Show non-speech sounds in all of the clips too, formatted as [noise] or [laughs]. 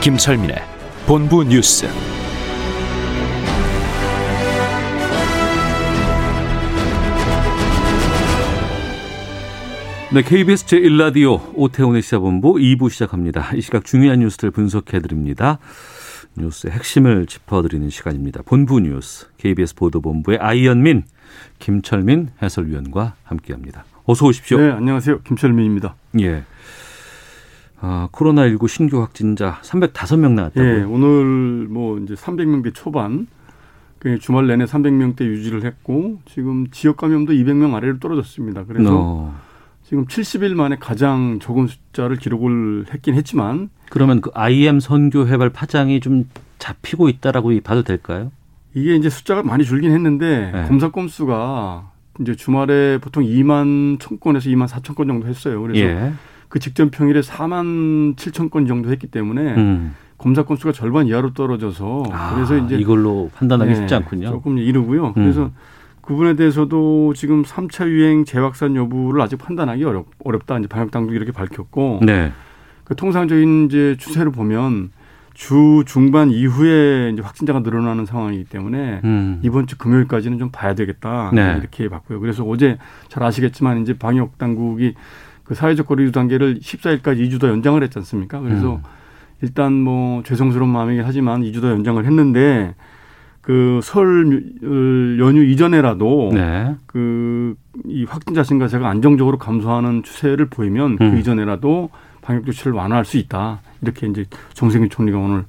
김철민의 본부 뉴스. 네, KBS 제1라디오 오태훈의 시사본부 2부 시작합니다. 이 시각 중요한 뉴스들 분석해드립니다. 뉴스의 핵심을 짚어드리는 시간입니다. 본부 뉴스 KBS 보도본부의 아이언민, 김철민 해설위원과 함께합니다. 어서 오십시오. 네, 안녕하세요. 김철민입니다. 예. 아, 코로나19 신규 확진자 305명 나왔다고요? 예, 오늘 뭐 이제 300명대 초반, 그 주말 내내 300명대 유지를 했고 지금 지역 감염도 200명 아래로 떨어졌습니다. 그래서 어. 지금 70일 만에 가장 적은 숫자를 기록을 했긴 했지만 그러면 그 IM 선교 회발 파장이 좀 잡히고 있다라고 봐도 될까요? 이게 이제 숫자가 많이 줄긴 했는데 네. 검사 건수가 이제 주말에 보통 2만 1천 건에서 2만 4천 건 정도 했어요. 그래서 예. 그 직전 평일에 4만 7천 건 정도 했기 때문에 음. 검사 건수가 절반 이하로 떨어져서 아, 그래서 이제 이걸로 판단하기 네, 쉽지 않군요. 조금 이르고요. 음. 그래서 그 부분에 대해서도 지금 3차 유행 재확산 여부를 아직 판단하기 어렵, 어렵다. 이제 방역 당국이 이렇게 밝혔고 네. 그 통상적인 이제 추세를 보면 주 중반 이후에 이제 확진자가 늘어나는 상황이기 때문에 음. 이번 주 금요일까지는 좀 봐야 되겠다 네. 이렇게 봤고요. 그래서 어제 잘 아시겠지만 이제 방역 당국이 그 사회적 거리두기 단계를 14일까지 2주 더 연장을 했지 않습니까? 그래서 음. 일단 뭐 죄송스러운 마음이긴 하지만 2주 더 연장을 했는데 그 설 연휴 이전에라도 네. 그이 확진자 증가세가 안정적으로 감소하는 추세를 보이면 음. 그 이전에라도 방역 조치를 완화할 수 있다. 이렇게 이제 정세균 총리가 오늘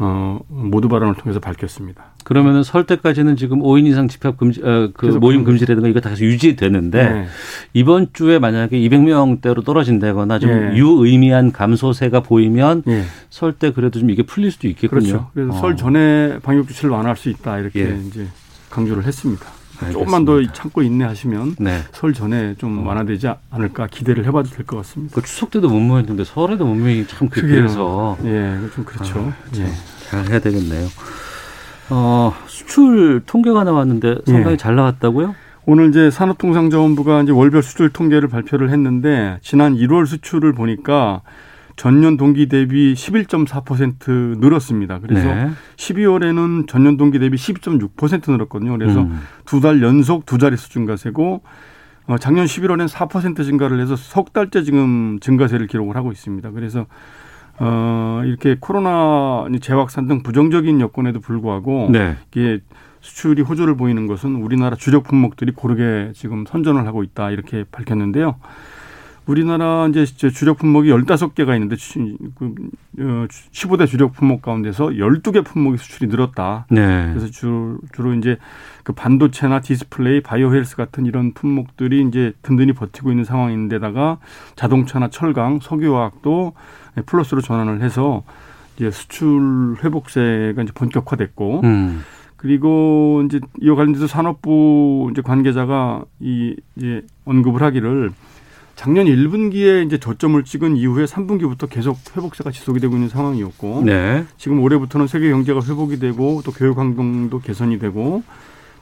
어 모두 발언을 통해서 밝혔습니다. 그러면은 설 때까지는 지금 5인 이상 집합 금지, 어, 그 모임 그런 금지라든가 이거 다 계속 유지되는데 네. 이번 주에 만약에 200명대로 떨어진다거나 좀 예. 유의미한 감소세가 보이면 예. 설때 그래도 좀 이게 풀릴 수도 있겠군요. 그렇죠. 그래서 어. 설 전에 방역 조치를 완화할 수 있다. 이렇게 예. 이제 강조를 했습니다. 알겠습니다. 조금만 더 참고 인내하시면 네. 설 전에 좀 어. 완화되지 않을까 기대를 해봐도 될 것 같습니다. 그 추석 때도 못 모였는데 설에도 못 모이기 참. 그래서 예, 좀 그렇죠. 아, 예. 잘 해야 되겠네요. 어, 수출 통계가 나왔는데 상당히 예. 잘 나왔다고요? 오늘 이제 산업통상자원부가 이제 월별 수출 통계를 발표를 했는데 지난 1월 수출을 보니까 전년 동기 대비 11.4% 늘었습니다. 그래서 네. 12월에는 전년 동기 대비 12.6% 늘었거든요. 그래서 음. 두달 연속 두 자릿수 증가세고 어, 작년 11월엔 4% 증가를 해서 석 달째 지금 증가세를 기록을 하고 있습니다. 그래서 어 이렇게 코로나 재확산 등 부정적인 여건에도 불구하고 네. 이게 수출이 호조를 보이는 것은 우리나라 주력 품목들이 고르게 지금 선전을 하고 있다 이렇게 밝혔는데요. 우리나라 이제 주력 품목이 15개가 있는데 주- 그, 어, 15대 주력 품목 가운데서 12개 품목이 수출이 늘었다. 네. 그래서 주로, 주로 이제 그 반도체나 디스플레이, 바이오 헬스 같은 이런 품목들이 이제 든든히 버티고 있는 상황인데다가 자동차나 철강, 석유화학도 플러스로 전환을 해서 이제 수출 회복세가 이제 본격화됐고 음. 그리고 이제 이와 관련돼서 산업부 이제 관계자가 이 이제 언급을 하기를 작년 1분기에 이제 저점을 찍은 이후에 3분기부터 계속 회복세가 지속이 되고 있는 상황이었고 네. 지금 올해부터는 세계 경제가 회복이 되고 또 교역 환경도 개선이 되고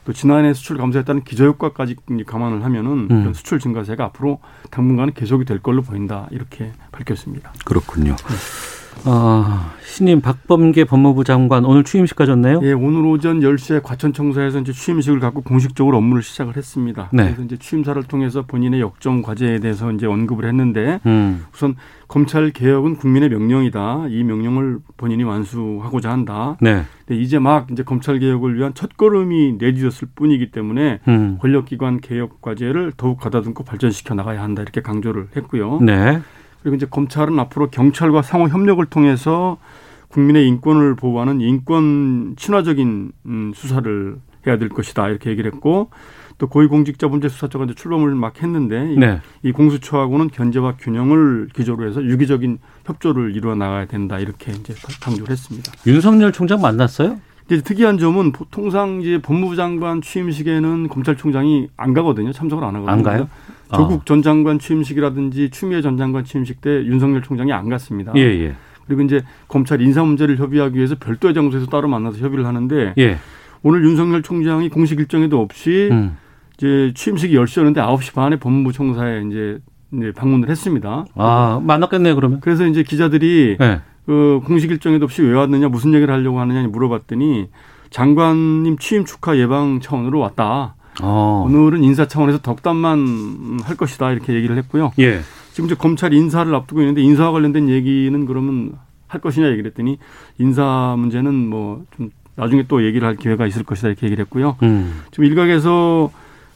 또 지난해 수출 감소했다는 기저효과까지 감안을 하면은 음. 수출 증가세가 앞으로 당분간은 계속이 될 걸로 보인다 이렇게 밝혔습니다. 그렇군요. 아, 신임 박범계 법무부 장관 오늘 취임식 가졌네요. 예, 오늘 오전 10시에 과천청사에서 이제 취임식을 갖고 공식적으로 업무를 시작을 했습니다. 네. 그래서 이제 취임사를 통해서 본인의 역점 과제에 대해서 이제 언급을 했는데 음. 우선 검찰 개혁은 국민의 명령이다. 이 명령을 본인이 완수하고자 한다. 네. 근데 이제 막 이제 검찰 개혁을 위한 첫 걸음이 내디뎠을 뿐이기 때문에 음. 권력기관 개혁 과제를 더욱 가다듬고 발전시켜 나가야 한다. 이렇게 강조를 했고요. 네. 그리고 이제 검찰은 앞으로 경찰과 상호 협력을 통해서 국민의 인권을 보호하는 인권 친화적인 음, 수사를 해야 될 것이다 이렇게 얘기를 했고 또 고위공직자범죄수사처가 이제 출범을 막 했는데 이- 네. 이 공수처하고는 견제와 균형을 기조로 해서 유기적인 협조를 이루어 나가야 된다 이렇게 이제 강조를 했습니다. 윤석열 총장 만났어요? 이제 특이한 점은 보- 통상 이제 법무부 장관 취임식에는 검찰총장이 안 가거든요. 참석을 안 하거든요. 안 가요? 조국 전 장관 취임식이라든지 추미애 전 장관 취임식 때 윤석열 총장이 안 갔습니다. 예, 예. 그리고 이제 검찰 인사 문제를 협의하기 위해서 별도의 장소에서 따로 만나서 협의를 하는데 예. 오늘 윤석열 총장이 공식 일정에도 없이 음. 이제 취임식이 10시였는데 9시 반에 법무부 청사에 이제 방문을 했습니다. 아, 만났겠네요, 그러면. 그래서 이제 기자들이 예. 그 공식 일정에도 없이 왜 왔느냐 무슨 얘기를 하려고 하느냐 물어봤더니 장관님 취임 축하 예방 차원으로 왔다. 어. 오늘은 인사 차원에서 덕담만 할 것이다 이렇게 얘기를 했고요. 예. 지금 이제 검찰 인사를 앞두고 있는데 인사와 관련된 얘기는 그러면 할 것이냐 얘기를 했더니 인사 문제는 뭐 좀 나중에 또 얘기를 할 기회가 있을 것이다 이렇게 얘기를 했고요. 음. 지금 일각에서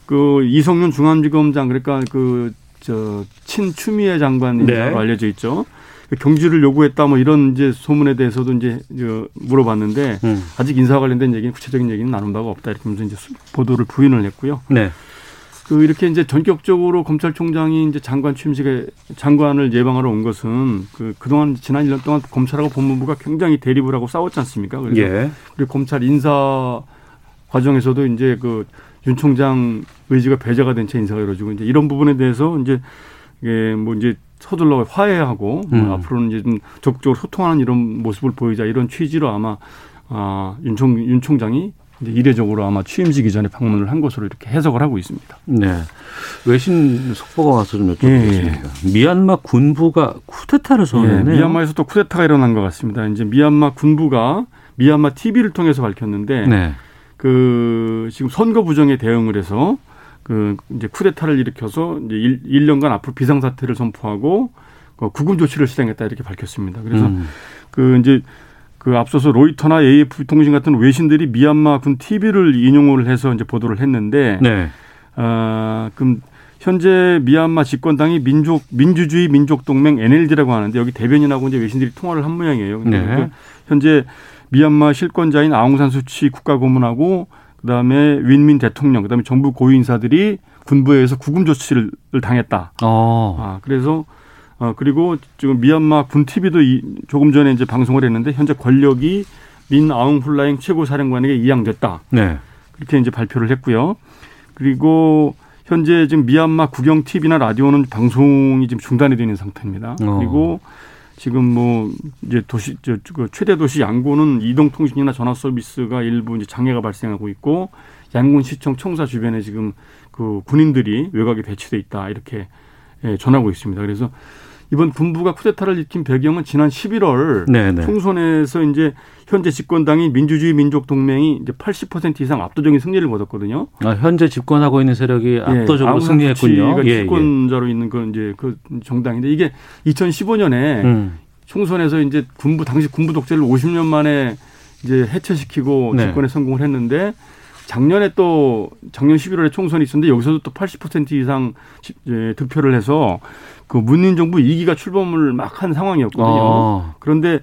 그 이성윤 중앙지검장 그러니까 그 저 친추미애 장관이라고 네. 알려져 있죠. 그 경질을 요구했다 뭐 이런 이제 소문에 대해서도 이제 저 물어봤는데 음. 아직 인사와 관련된 얘기는 구체적인 얘기는 나눈 바가 없다 이렇게 하면서 이제 수- 보도를 부인을 했고요. 네. 그 이렇게 이제 전격적으로 검찰총장이 이제 장관 취임식에 장관을 예방하러 온 것은 그 그동안 지난 1년 동안 검찰하고 법무부가 굉장히 대립을 하고 싸웠지 않습니까? 그래서 예. 그리고 검찰 인사 과정에서도 이제 그 윤 총장 의지가 배제가 된 채 인사가 이루어지고 이제 이런 부분에 대해서 이제 이게 뭐 이제 서둘러 화해하고 뭐 음. 앞으로는 이제 좀 적극적으로 소통하는 이런 모습을 보이자 이런 취지로 아마 아, 윤, 총, 윤 총장이 이제 이례적으로 아마 취임식 이전에 방문을 한 것으로 이렇게 해석을 하고 있습니다. 네. 외신 속보가 와서 좀 예, 여쭤보겠습니다. 미얀마 군부가 쿠데타를 예, 선언했네요. 미얀마에서 또 쿠데타가 일어난 것 같습니다. 이제 미얀마 군부가 미얀마 TV를 통해서 밝혔는데 네. 그 지금 선거 부정에 대응을 해서 그 이제 쿠데타를 일으켜서 이제 1, 년간 앞으로 비상사태를 선포하고 그 구금 조치를 시행했다 이렇게 밝혔습니다. 그래서 음. 그 이제 그 앞서서 로이터나 AF 통신 같은 외신들이 미얀마 군 TV를 인용을 해서 이제 보도를 했는데 네. 아, 그럼 현재 미얀마 집권당이 민족 민주주의 민족 동맹 NLD라고 하는데 여기 대변인하고 이제 외신들이 통화를 한 모양이에요. 근데 네. 그 현재 미얀마 실권자인 아웅산 수치 국가 고문하고 그다음에 윈민 대통령 그다음에 정부 고위 인사들이 군부에 의해서 구금 조치를 당했다. 어. 아, 그래서 어 그리고 지금 미얀마 군 TV도 이, 조금 전에 이제 방송을 했는데 현재 권력이 민 아웅 훌라잉 최고 사령관에게 이양됐다. 네. 그렇게 이제 발표를 했고요. 그리고 현재 지금 미얀마 국영 TV나 라디오는 방송이 지금 중단이 되는 상태입니다. 어. 그리고 지금 뭐 이제 도시 저, 그 최대 도시 양곤은 이동 통신이나 전화 서비스가 일부 이제 장애가 발생하고 있고 양곤 시청 청사 주변에 지금 그 군인들이 외곽에 배치돼 있다 이렇게 예, 전하고 있습니다. 그래서 이번 군부가 쿠데타를 일으킨 배경은 지난 11월 네, 네. 총선에서 이제 현재 집권당인 민주주의 민족 동맹이 이제 80% 이상 압도적인 승리를 거뒀거든요. 아, 현재 집권하고 있는 세력이 압도적으로 아웅산 승리했군요. 예, 예. 집권자로 있는 그 이제 그 정당인데 이게 2015년에 음. 총선에서 이제 군부 당시 군부 독재를 50년 만에 이제 해체시키고 네. 집권에 성공을 했는데 작년에 또 작년 11월에 총선이 있었는데 여기서도 또 80% 이상 지- 이제 득표를 해서 그 문민 정부 2기가 출범을 막 한 상황이었거든요. 어. 그런데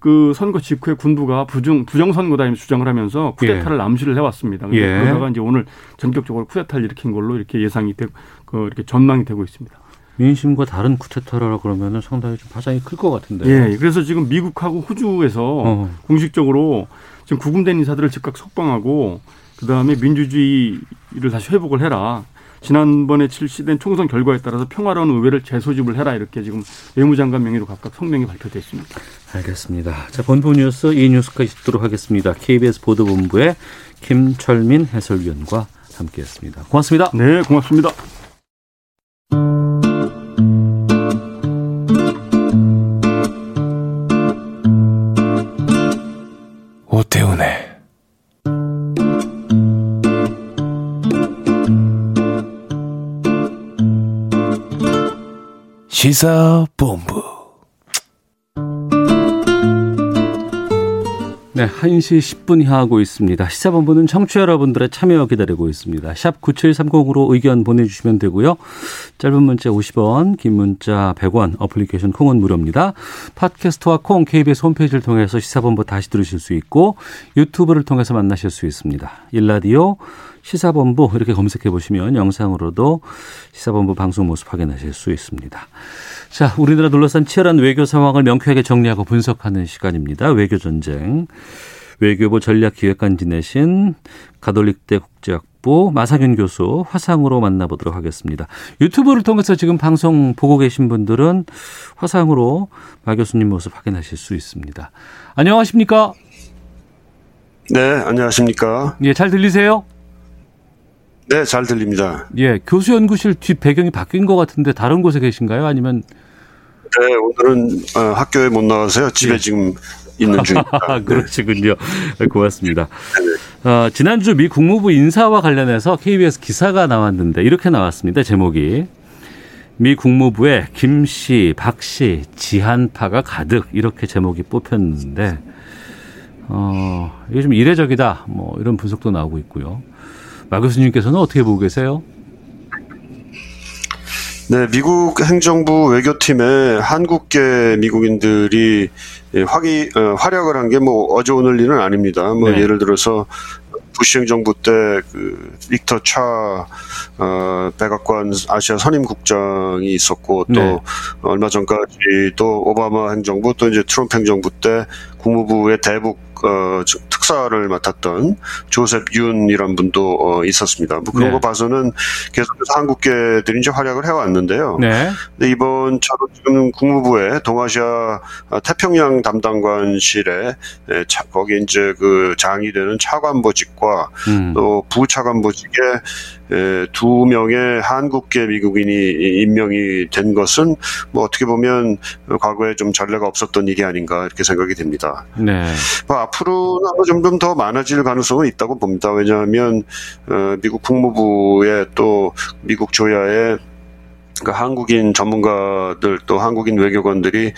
그 선거 직후에 군부가 부정 부정 선거다 이렇게 주장을 하면서 쿠데타를 암시를 해왔습니다. 예. 그러다가 이제 오늘 전격적으로 쿠데타를 일으킨 걸로 이렇게 예상이 되고 그 이렇게 전망이 되고 있습니다. 민심과 다른 쿠데타라 그러면은 상당히 좀 파장이 클 것 같은데. 예, 그래서 지금 미국하고 호주에서 어. 공식적으로 지금 구금된 인사들을 즉각 석방하고 그 다음에 민주주의를 다시 회복을 해라. 지난번에 실시된 총선 결과에 따라서 평화로운 의회를 재소집을 해라 이렇게 지금 외무장관 명의로 각각 성명이 발표돼 있습니다. 알겠습니다. 자, 본부 뉴스 이 뉴스까지 듣도록 하겠습니다. KBS 보도본부의 김철민 해설위원과 함께했습니다. 고맙습니다. 네, 고맙습니다. 시사본부 네, 1시 10분 향하고 있습니다. 시사본부는 청취자 여러분들의 참여 기다리고 있습니다. 샵 9730으로 의견 보내주시면 되고요. 짧은 문자 50원, 긴 문자 100원, 어플리케이션 콩은 무료입니다. 팟캐스트와 콩 KBS 홈페이지를 통해서 시사본부 다시 들으실 수 있고 유튜브를 통해서 만나실 수 있습니다. 일라디오 시사본부 이렇게 검색해 보시면 영상으로도 시사본부 방송 모습 확인하실 수 있습니다. 자, 우리나라 둘러싼 치열한 외교 상황을 명쾌하게 정리하고 분석하는 시간입니다. 외교 전쟁. 외교부 전략기획관 지내신 가톨릭대 국제학부 마사균 교수 화상으로 만나보도록 하겠습니다. 유튜브를 통해서 지금 방송 보고 계신 분들은 화상으로 마 교수님 모습 확인하실 수 있습니다. 안녕하십니까? 네, 안녕하십니까? 예, 잘 들리세요? 네, 잘 들립니다. 예, 교수 연구실 뒷 배경이 바뀐 것 같은데 다른 곳에 계신가요? 아니면 네, 오늘은 어, 학교에 못 나와서요. 집에 예. 지금 있는 중입니다. [laughs] 아, 그러시군요. 고맙습니다. 어, 지난주 미 국무부 인사와 관련해서 KBS 기사가 나왔는데 이렇게 나왔습니다. 제목이 미 국무부에 김씨, 박씨, 지한파가 가득 이렇게 제목이 뽑혔는데 어, 이게 좀 이례적이다. 뭐 이런 분석도 나오고 있고요. 마 교수님께서는 어떻게 보고 계세요? 네, 미국 행정부 외교팀에 한국계 미국인들이 예, 화기, 어, 활약을 한 게 뭐 어제 오늘 일은 아닙니다. 뭐 네. 예를 들어서 부시 행정부 때그 빅터 차 어, 백악관 아시아 선임 국장이 있었고 또 네. 얼마 전까지 또 오바마 행정부 또 이제 트럼프 행정부 때 국무부의 대북 어, 저- 특사를 맡았던 조셉 윤이란 분도 어, 있었습니다. 뭐 그런 네. 거 봐서는 계속해서 한국계들이 이제 활약을 해왔는데요. 네. 근데 이번처럼 지금 국무부의 동아시아 아, 태평양 담당관실에 에, 차- 거기 이제 그 장이 되는 차관보직과 음. 또 부차관보직에 에, 두 명의 한국계 미국인이 이- 임명이 된 것은 뭐 어떻게 보면 어, 과거에 좀 전례가 없었던 일이 아닌가 이렇게 생각이 됩니다. 네. 뭐 앞으로는 아마 점점 더 많아질 가능성은 있다고 봅니다. 왜냐하면 어, 미국 국무부에 또 미국 조야에 그 한국인 전문가들 또 한국인 외교관들이 에,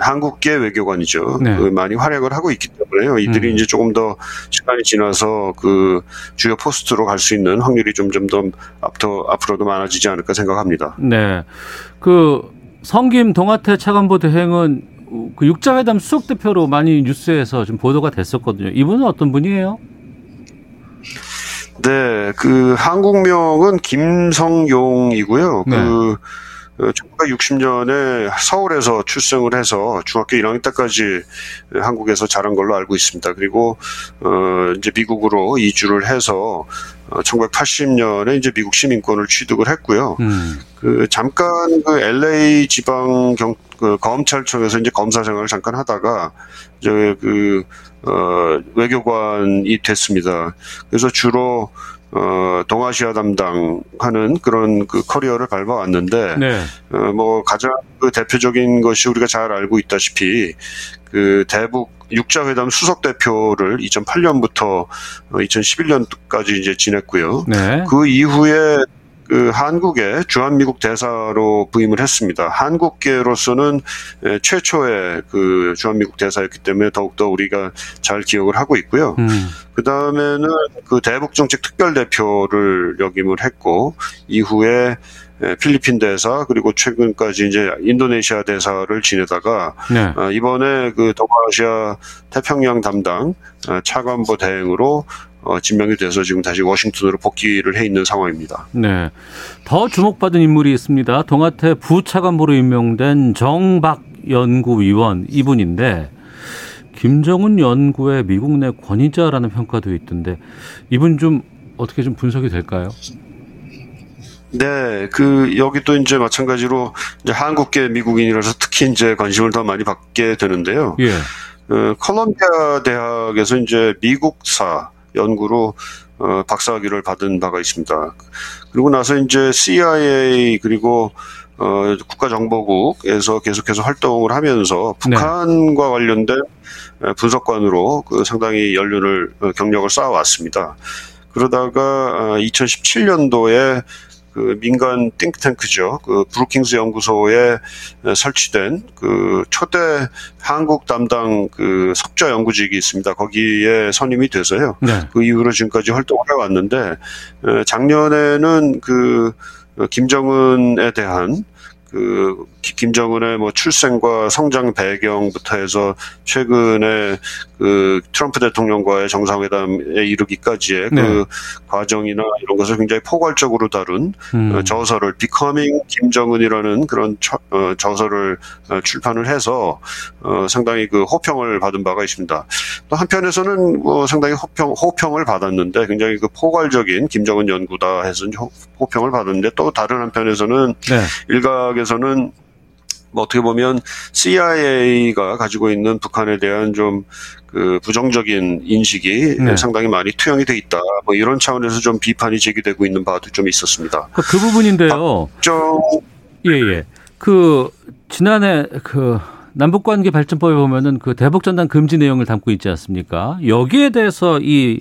한국계 외교관이죠. 네. 그 많이 활약을 하고 있기 때문에요. 이들이 음. 이제 조금 더 시간이 지나서 그 주요 포스트로 갈 수 있는 확률이 점점 더 앞더 앞으로도 많아지지 않을까 생각합니다. 네. 그 성김 동아태 차관보 대행은 그 육자회담 수석 대표로 많이 뉴스에서 좀 보도가 됐었거든요. 이분은 어떤 분이에요? 네, 그 한국명은 김성용이고요. 네. 그 1960년에 서울에서 출생을 해서 중학교 1학년 때까지 한국에서 자란 걸로 알고 있습니다. 그리고 어 이제 미국으로 이주를 해서 어 1980년에 이제 미국 시민권을 취득을 했고요. 음. 그 잠깐 그 LA 지방 경, 그 검찰청에서 이제 검사 생활을 잠깐 하다가 이제 그, 어, 외교관이 됐습니다. 그래서 주로 어, 동아시아 담당하는 그런 그 커리어를 밟아왔는데, 네. 어, 뭐 가장 그 대표적인 것이 우리가 잘 알고 있다시피 그 대북 육자회담 수석 대표를 2008년부터 2011년까지 이제 지냈고요. 네. 그 이후에 그 한국의 주한미국 대사로 부임을 했습니다. 한국계로서는 에, 최초의 그 주한미국 대사였기 때문에 더욱더 우리가 잘 기억을 하고 있고요. 음. 그 다음에는 그 대북정책 특별대표를 역임을 했고, 이후에 에, 필리핀 대사, 그리고 최근까지 이제 인도네시아 대사를 지내다가, 네. 어, 이번에 그 동아시아 태평양 담당 어, 차관보 대행으로 어, 지명이 돼서 지금 다시 워싱턴으로 복귀를 해 있는 상황입니다. 네. 더 주목받은 인물이 있습니다. 동아태 부차관보로 임명된 정박 연구위원 이분인데 김정은 연구의 미국 내 권위자라는 평가도 있던데 이분 좀 어떻게 좀 분석이 될까요? 네, 그 여기 또 이제 마찬가지로 이제 한국계 미국인이라서 특히 이제 관심을 더 많이 받게 되는데요. 예. 어, 콜롬비아 대학에서 이제 미국사 연구로 어, 박사학위를 받은 바가 있습니다. 그리고 나서 이제 CIA 그리고 어, 국가정보국에서 계속해서 활동을 하면서 네. 북한과 관련된 어, 분석관으로 그 상당히 연륜을 어, 경력을 쌓아왔습니다. 그러다가 2017년도에 그 민간 띵크탱크죠. 그 브루킹스 연구소에 설치된 그 초대 한국 담당 그 석좌 연구직이 있습니다. 거기에 선임이 돼서요. 네. 그 이후로 지금까지 활동을 해왔는데 에, 작년에는 그 어, 김정은에 대한 그 기- 김정은의 뭐 출생과 성장 배경부터 해서 최근에 그 트럼프 대통령과의 정상회담에 이르기까지의 네. 그 과정이나 이런 것을 굉장히 포괄적으로 다룬 음. 어, 저서를 Becoming 김정은이라는 그런 처- 어, 저서를 어, 출판을 해서 어, 상당히 그 호평을 받은 바가 있습니다. 또 한편에서는 뭐 상당히 호평 호평을 받았는데 굉장히 그 포괄적인 김정은 연구다 해서 호- 호평을 받았는데 또 다른 한편에서는 네. 일각에서는 뭐 어떻게 보면 CIA가 가지고 있는 북한에 대한 좀 그 부정적인 인식이 네. 상당히 많이 투영이 돼 있다. 뭐 이런 차원에서 좀 비판이 제기되고 있는 바도 좀 있었습니다. 그, 그 부분인데요. 좀 예, 예. 그, 지난해 그, 남북관계 발전법에 보면은 그 대북전단 금지 내용을 담고 있지 않습니까? 여기에 대해서 이,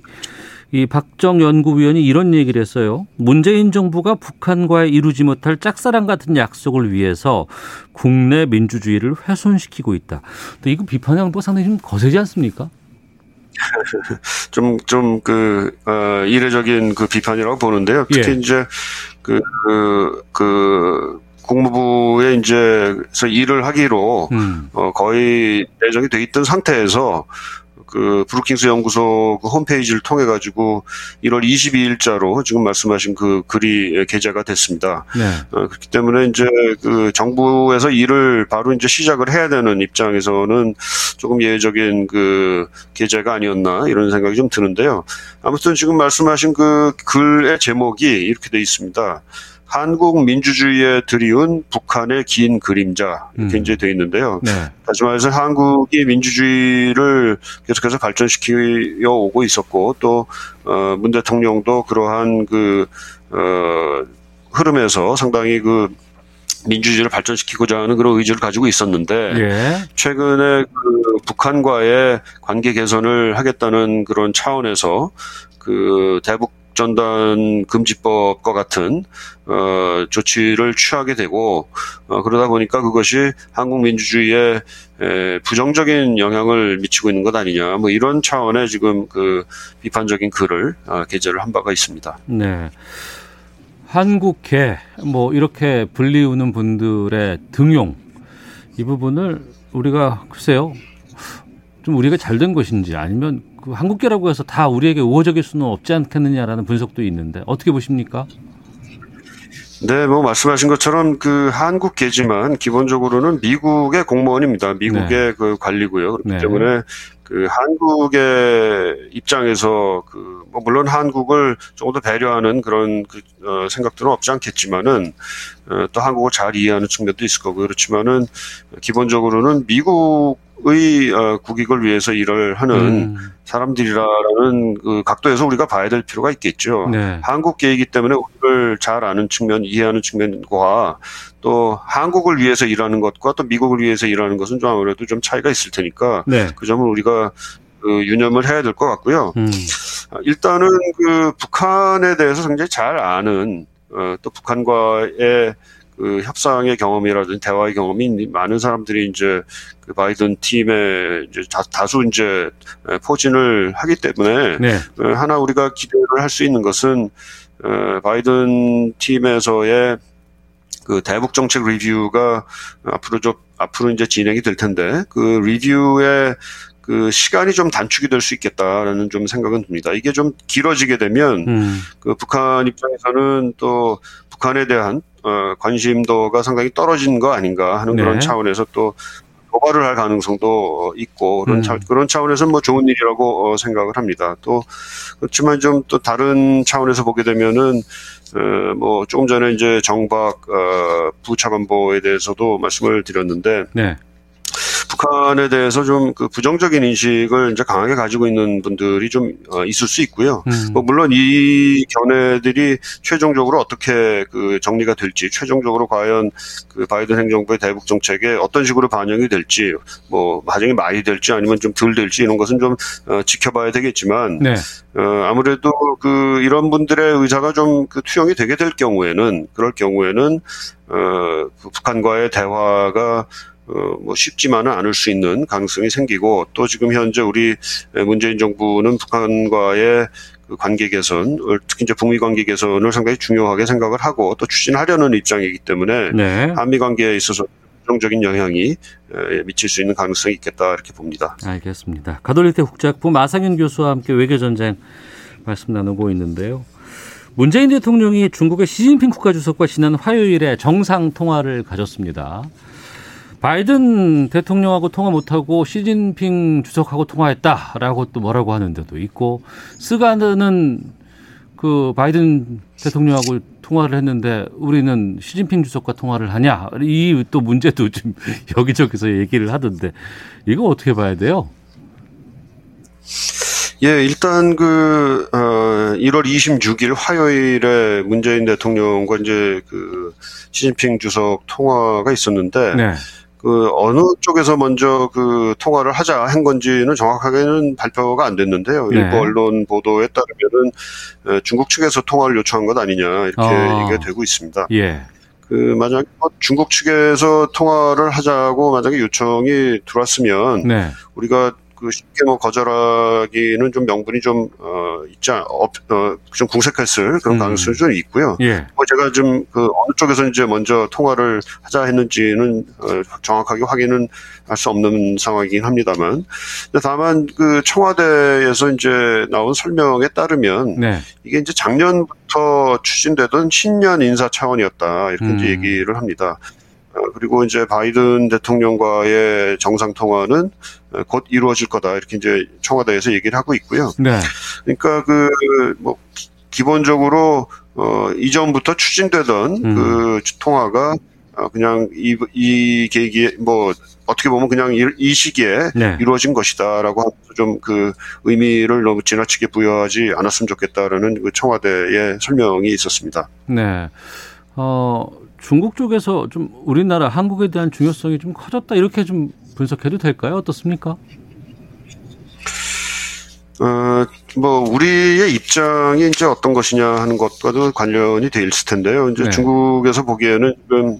이 박정 연구위원이 이런 얘기를 했어요. 문재인 정부가 북한과의 이루지 못할 짝사랑 같은 약속을 위해서 국내 민주주의를 훼손시키고 있다. 또 이거 비판 강도가 상당히 좀 거세지 않습니까? [laughs] 좀, 좀, 그, 어, 이례적인 그 비판이라고 보는데요. 특히 예. 이제, 그, 그, 그, 국무부에 이제, 서 일을 하기로, 음. 어, 거의 예정이 돼 있던 상태에서, 그, 브루킹스 연구소 그 홈페이지를 통해 가지고 1월 22일자로 지금 말씀하신 그 글이 게재가 됐습니다. 네. 어, 그렇기 때문에 이제 그 정부에서 일을 바로 이제 시작을 해야 되는 입장에서는 조금 예외적인 그 계제가 아니었나 이런 생각이 좀 드는데요. 아무튼 지금 말씀하신 그 글의 제목이 이렇게 돼 있습니다. 한국 민주주의에 드리운 북한의 긴 그림자 이렇게 음. 이제 돼 있는데요. 네. 다시 말해서 한국이 민주주의를 계속해서 발전시켜 오고 있었고 또 어, 문 대통령도 그러한 그 어, 흐름에서 상당히 그 민주주의를 발전시키고자 하는 그런 의지를 가지고 있었는데 예. 최근에 그 북한과의 관계 개선을 하겠다는 그런 차원에서 그 대북 전단 금지법과 같은 어 조치를 취하게 되고 어 그러다 보니까 그것이 한국 민주주의에 에, 부정적인 영향을 미치고 있는 것 아니냐 뭐 이런 차원의 지금 그 비판적인 글을 어, 게재를 한 바가 있습니다. 네. 한국계 뭐 이렇게 불리우는 분들의 등용 이 부분을 우리가 글쎄요 좀 우리가 잘 된 것인지 아니면 그 한국계라고 해서 다 우리에게 우호적일 수는 없지 않겠느냐라는 분석도 있는데 어떻게 보십니까? 네, 뭐 말씀하신 것처럼 그 한국계지만 기본적으로는 미국의 공무원입니다. 미국의 그 관리고요. 그렇기 네. 때문에 그 한국의 입장에서 그 뭐 물론 한국을 조금 더 배려하는 그런 그 어, 생각들은 없지 않겠지만은 어, 또 한국을 잘 이해하는 측면도 있을 거고 그렇지만은 기본적으로는 미국의 어, 국익을 위해서 일을 하는 음, 사람들이라는 그 각도에서 우리가 봐야 될 필요가 있겠죠. 네. 한국계이기 때문에 우리를 잘 아는 측면, 이해하는 측면과 또 한국을 위해서 일하는 것과 또 미국을 위해서 일하는 것은 좀 아무래도 좀 차이가 있을 테니까 네. 그 점을 우리가 그 유념을 해야 될 것 같고요. 음, 아, 일단은 그 북한에 대해서 굉장히 잘 아는 어, 또 북한과의 그 협상의 경험이라든지 대화의 경험이 많은 사람들이 이제 그 바이든 팀에 이제 다, 다수 이제 포진을 하기 때문에 네. 어, 하나 우리가 기대를 할 수 있는 것은 어, 바이든 팀에서의 그 대북 정책 리뷰가 앞으로 좀 앞으로 이제 진행이 될 텐데 그 리뷰의 그 시간이 좀 단축이 될 수 있겠다라는 좀 생각은 듭니다. 이게 좀 길어지게 되면 음, 그 북한 입장에서는 또 북한에 대한 어, 관심도가 상당히 떨어진 거 아닌가 하는 네. 그런 차원에서 또 도발을 할 가능성도 있고 그런, 음. 차, 그런 차원에서 뭐 좋은 일이라고 어, 생각을 합니다. 또 그렇지만 좀 또 다른 차원에서 보게 되면은 어, 뭐 조금 전에 이제 정박 어, 부차관보에 대해서도 말씀을 드렸는데 네. 북한에 대해서 좀 그 부정적인 인식을 이제 강하게 가지고 있는 분들이 좀 어, 있을 수 있고요. 음, 뭐 물론 이 견해들이 최종적으로 어떻게 그 정리가 될지, 최종적으로 과연 그 바이든 행정부의 대북 정책에 어떤 식으로 반영이 될지, 뭐 반영이 많이 될지 아니면 좀 덜 될지 이런 것은 좀 어, 지켜봐야 되겠지만, 네. 어, 아무래도 그 이런 분들의 의사가 좀 그 투영이 되게 될 경우에는 그럴 경우에는 어, 그 북한과의 대화가 어, 뭐 쉽지만은 않을 수 있는 가능성이 생기고 또 지금 현재 우리 문재인 정부는 북한과의 그 관계 개선, 특히 이제 북미 관계 개선을 상당히 중요하게 생각을 하고 또 추진하려는 입장이기 때문에 네. 한미 관계에 있어서 부정적인 영향이 에, 미칠 수 있는 가능성이 있겠다 이렇게 봅니다. 알겠습니다. 가톨릭대 국제학부 마상현 교수와 함께 외교 전쟁 말씀 나누고 있는데요. 문재인 대통령이 중국의 시진핑 국가주석과 지난 화요일에 정상 통화를 가졌습니다. 바이든 대통령하고 통화 못하고 시진핑 주석하고 통화했다라고 또 뭐라고 하는 데도 있고 스가는 그 바이든 대통령하고 통화를 했는데 우리는 시진핑 주석과 통화를 하냐 이 또 문제도 좀 [laughs] 여기저기서 얘기를 하던데 이거 어떻게 봐야 돼요? 예, 일단 그, 어, 1월 26일 화요일에 문재인 대통령과 이제 그 시진핑 주석 통화가 있었는데, 네. 그 어느 쪽에서 먼저 그 통화를 하자 한 건지는 정확하게는 발표가 안 됐는데요. 네. 일부 언론 보도에 따르면은 에, 중국 측에서 통화를 요청한 것 아니냐 이렇게 아. 얘기가 되고 있습니다. 예. 그 만약 뭐 중국 측에서 통화를 하자고 만약에 요청이 들어왔으면 네. 우리가 그 쉽게 뭐 거절하기는 좀 명분이 좀 어, 있지 않, 어, 어, 좀 궁색했을 그런 음. 가능성이 좀 있고요. 예. 뭐 제가 좀 그 어느 쪽에서 이제 먼저 통화를 하자 했는지는 어, 정확하게 확인은 할 수 없는 상황이긴 합니다만, 다만 그 청와대에서 이제 나온 설명에 따르면 네. 이게 이제 작년부터 추진되던 신년 인사 차원이었다 이렇게 이제 음. 얘기를 합니다. 어, 그리고 이제 바이든 대통령과의 정상 통화는 어, 곧 이루어질 거다 이렇게 이제 청와대에서 얘기를 하고 있고요. 네. 그러니까 그 뭐 기본적으로 어 이전부터 추진되던 음. 그 통화가 어, 그냥 이, 이 계기에 뭐 어떻게 보면 그냥 이, 이 시기에 네. 이루어진 것이다라고 좀 그 의미를 너무 지나치게 부여하지 않았으면 좋겠다라는 그 청와대의 설명이 있었습니다. 네. 어, 중국 쪽에서 좀 우리나라 한국에 대한 중요성이 좀 커졌다 이렇게 좀 분석해도 될까요? 어떻습니까? 어, 뭐, 우리의 입장이 이제 어떤 것이냐 하는 것과도 관련이 돼 있을 텐데요. 이제 네. 중국에서 보기에는 지금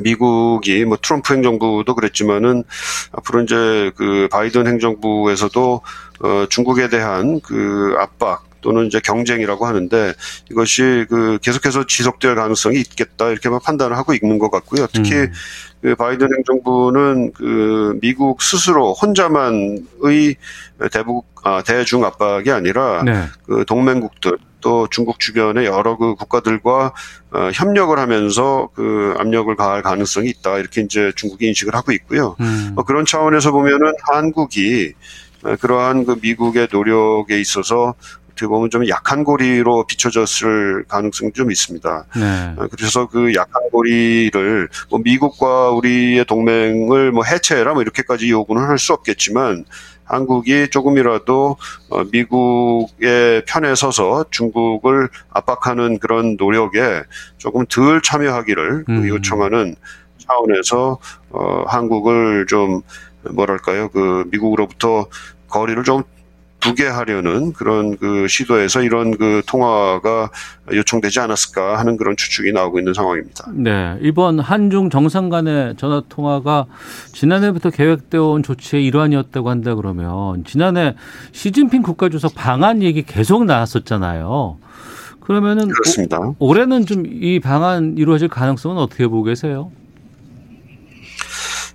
미국이 뭐 트럼프 행정부도 그랬지만은 앞으로 이제 그 바이든 행정부에서도 어, 중국에 대한 그 압박 또는 이제 경쟁이라고 하는데 이것이 그 계속해서 지속될 가능성이 있겠다 이렇게만 판단을 하고 있는 것 같고요. 특히 음. 그 바이든 행정부는 그 미국 스스로 혼자만의 대북 아, 대중 압박이 아니라 네. 그 동맹국들 또 중국 주변의 여러 그 국가들과 어, 협력을 하면서 그 압력을 가할 가능성이 있다 이렇게 이제 중국이 인식을 하고 있고요. 음. 어, 그런 차원에서 보면은 한국이 어, 그러한 그 미국의 노력에 있어서 어떻게 보면 좀 약한 고리로 비춰졌을 가능성이 좀 있습니다. 네. 어, 그래서 그 약한 고리를 뭐 미국과 우리의 동맹을 뭐 해체해라 뭐 이렇게까지 요구는 할 수 없겠지만 한국이 조금이라도 어, 미국의 편에 서서 중국을 압박하는 그런 노력에 조금 덜 참여하기를 그 음. 요청하는 차원에서 어, 한국을 좀 뭐랄까요 그 미국으로부터 거리를 좀 두게 하려는 그런 그 시도에서 이런 그 통화가 요청되지 않았을까 하는 그런 추측이 나오고 있는 상황입니다. 네. 이번 한중 정상 간의 전화 통화가 지난해부터 계획되어 온 조치의 일환이었다고 한다 그러면 지난해 시진핑 국가주석 방한 얘기 계속 나왔었잖아요. 그러면은 그렇습니다. 오- 올해는 좀 이 방안 이루어질 가능성은 어떻게 보고 계세요?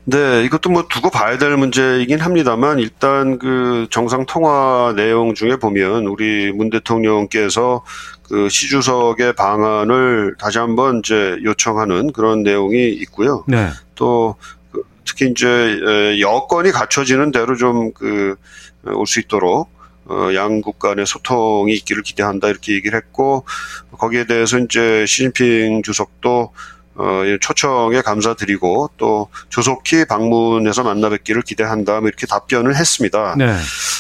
네, 이것도 뭐 두고 봐야 될 문제이긴 합니다만 일단 그 정상 통화 내용 중에 보면 우리 문 대통령께서 그 시주석의 방안을 다시 한번 이제 요청하는 그런 내용이 있고요. 네. 또그 특히 이제 에, 여건이 갖춰지는 대로 좀 그 올 수 있도록 어, 양국 간의 소통이 있기를 기대한다 이렇게 얘기를 했고 거기에 대해서 이제 시진핑 주석도 어, 이 초청에 감사드리고 또 조속히 방문해서 만나 뵙기를 기대한다 뭐 이렇게 답변을 했습니다. 네.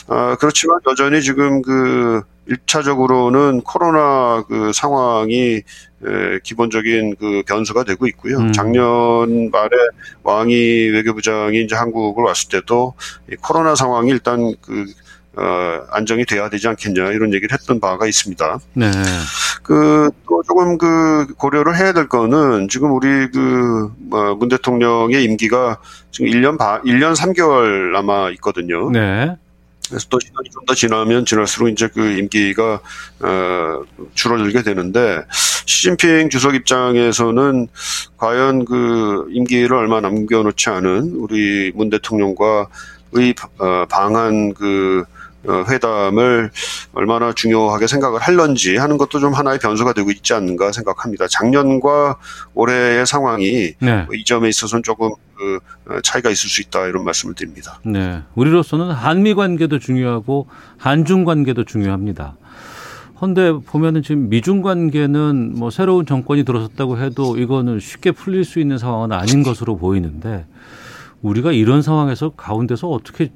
아, 그렇지만 여전히 지금 그 1차적으로는 코로나 그 상황이 에, 기본적인 그 변수가 되고 있고요. 음. 작년 말에 왕이 외교부장이 이제 한국을 왔을 때도 이 코로나 상황이 일단 그 어, 안정이 돼야 되지 않겠냐 이런 얘기를 했던 바가 있습니다. 네. 그, 또 조금 그, 고려를 해야 될 거는, 지금 우리 그, 어, 문 대통령의 임기가 지금 1년 반, 1년 3개월 남아 있거든요. 네. 그래서 또 시간이 좀 더 지나면 지날수록 이제 그 임기가 어, 줄어들게 되는데 시진핑 주석 입장에서는 과연 그 임기를 얼마 남겨놓지 않은 우리 문 대통령과의 어, 방한 그 어, 회담을 얼마나 중요하게 생각을 할런지 하는 것도 좀 하나의 변수가 되고 있지 않는가 생각합니다. 작년과 올해의 상황이 네. 이 점에 있어서는 조금 그 어, 차이가 있을 수 있다 이런 말씀을 드립니다. 네. 우리로서는 한미 관계도 중요하고 한중 관계도 중요합니다. 헌데 보면은 지금 미중 관계는 뭐 새로운 정권이 들어섰다고 해도 이거는 쉽게 풀릴 수 있는 상황은 아닌 것으로 보이는데 우리가 이런 상황에서 가운데서 어떻게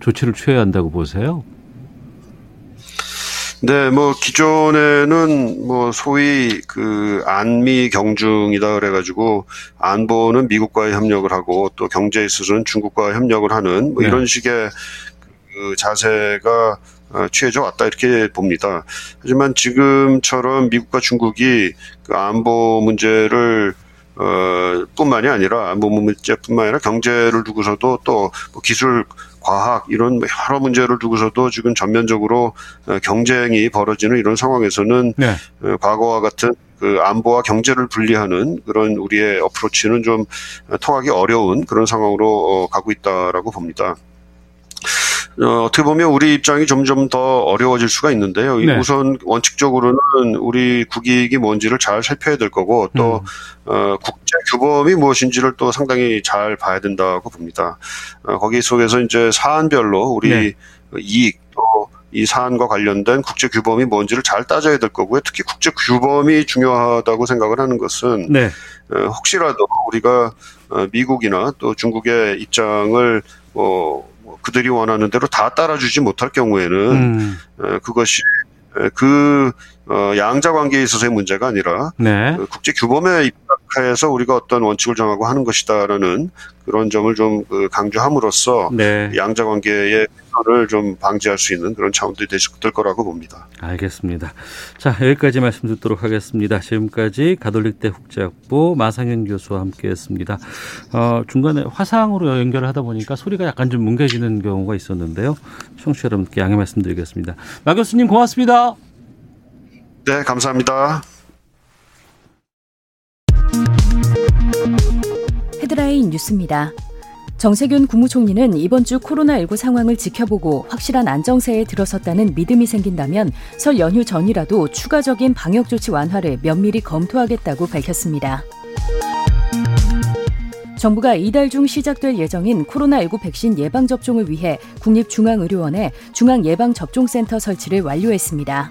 조치를 취해야 한다고 보세요? 네, 뭐 기존에는 뭐 소위 그 안미 경중이다 그래가지고 안보는 미국과의 협력을 하고 또 경제에 있어서는 중국과 협력을 하는 뭐 네. 이런 식의 그 자세가 어, 취해져 왔다 이렇게 봅니다. 하지만 지금처럼 미국과 중국이 그 안보 문제를 어, 뿐만이 아니라 안보 문제뿐만 아니라 경제를 두고서도 또 뭐 기술 과학 이런 뭐 여러 문제를 두고서도 지금 전면적으로 어, 경쟁이 벌어지는 이런 상황에서는 네. 어, 과거와 같은 그 안보와 경제를 분리하는 그런 우리의 어프로치는 좀 어, 통하기 어려운 그런 상황으로 어, 가고 있다라고 봅니다. 어, 어떻게 보면 우리 입장이 점점 더 어려워질 수가 있는데요. 이 네. 우선 원칙적으로는 우리 국익이 뭔지를 잘 살펴야 될 거고 또 음. 어, 국제 규범이 무엇인지를 또 상당히 잘 봐야 된다고 봅니다. 어, 거기 속에서 이제 사안별로 우리 네. 이익 또이 사안과 관련된 국제 규범이 뭔지를 잘 따져야 될 거고요. 특히 국제 규범이 중요하다고 생각을 하는 것은 네. 어, 혹시라도 우리가 어, 미국이나 또 중국의 입장을 뭐, 뭐 그들이 원하는 대로 다 따라주지 못할 경우에는 음. 어, 그것이 에, 그 어, 양자 관계에 있어서의 문제가 아니라 네. 그 국제 규범에 입각해서 우리가 어떤 원칙을 정하고 하는 것이다라는 그런 점을 좀그 강조함으로써 네. 양자 관계의 훼손을 좀 방지할 수 있는 그런 차원들이 될 거라고 봅니다. 알겠습니다. 자, 여기까지 말씀 듣도록 하겠습니다. 지금까지 가톨릭대 국제학부 마상현 교수와 함께 했습니다. 어, 중간에 화상으로 연결을 하다 보니까 소리가 약간 좀 뭉개지는 경우가 있었는데요. 청취자 여러분께 양해 말씀드리겠습니다. 마 교수님 고맙습니다. 네, 감사합니다. 헤드라인 뉴스입니다. 정세균 국무총리는 이번 주 코로나19 상황을 지켜보고 확실한 안정세에 들어섰다는 믿음이 생긴다면 설 연휴 전이라도 추가적인 방역 조치 완화를 면밀히 검토하겠다고 밝혔습니다. 정부가 이달 중 시작될 예정인 코로나19 백신 예방접종을 위해 국립중앙의료원에 중앙예방접종센터 설치를 완료했습니다.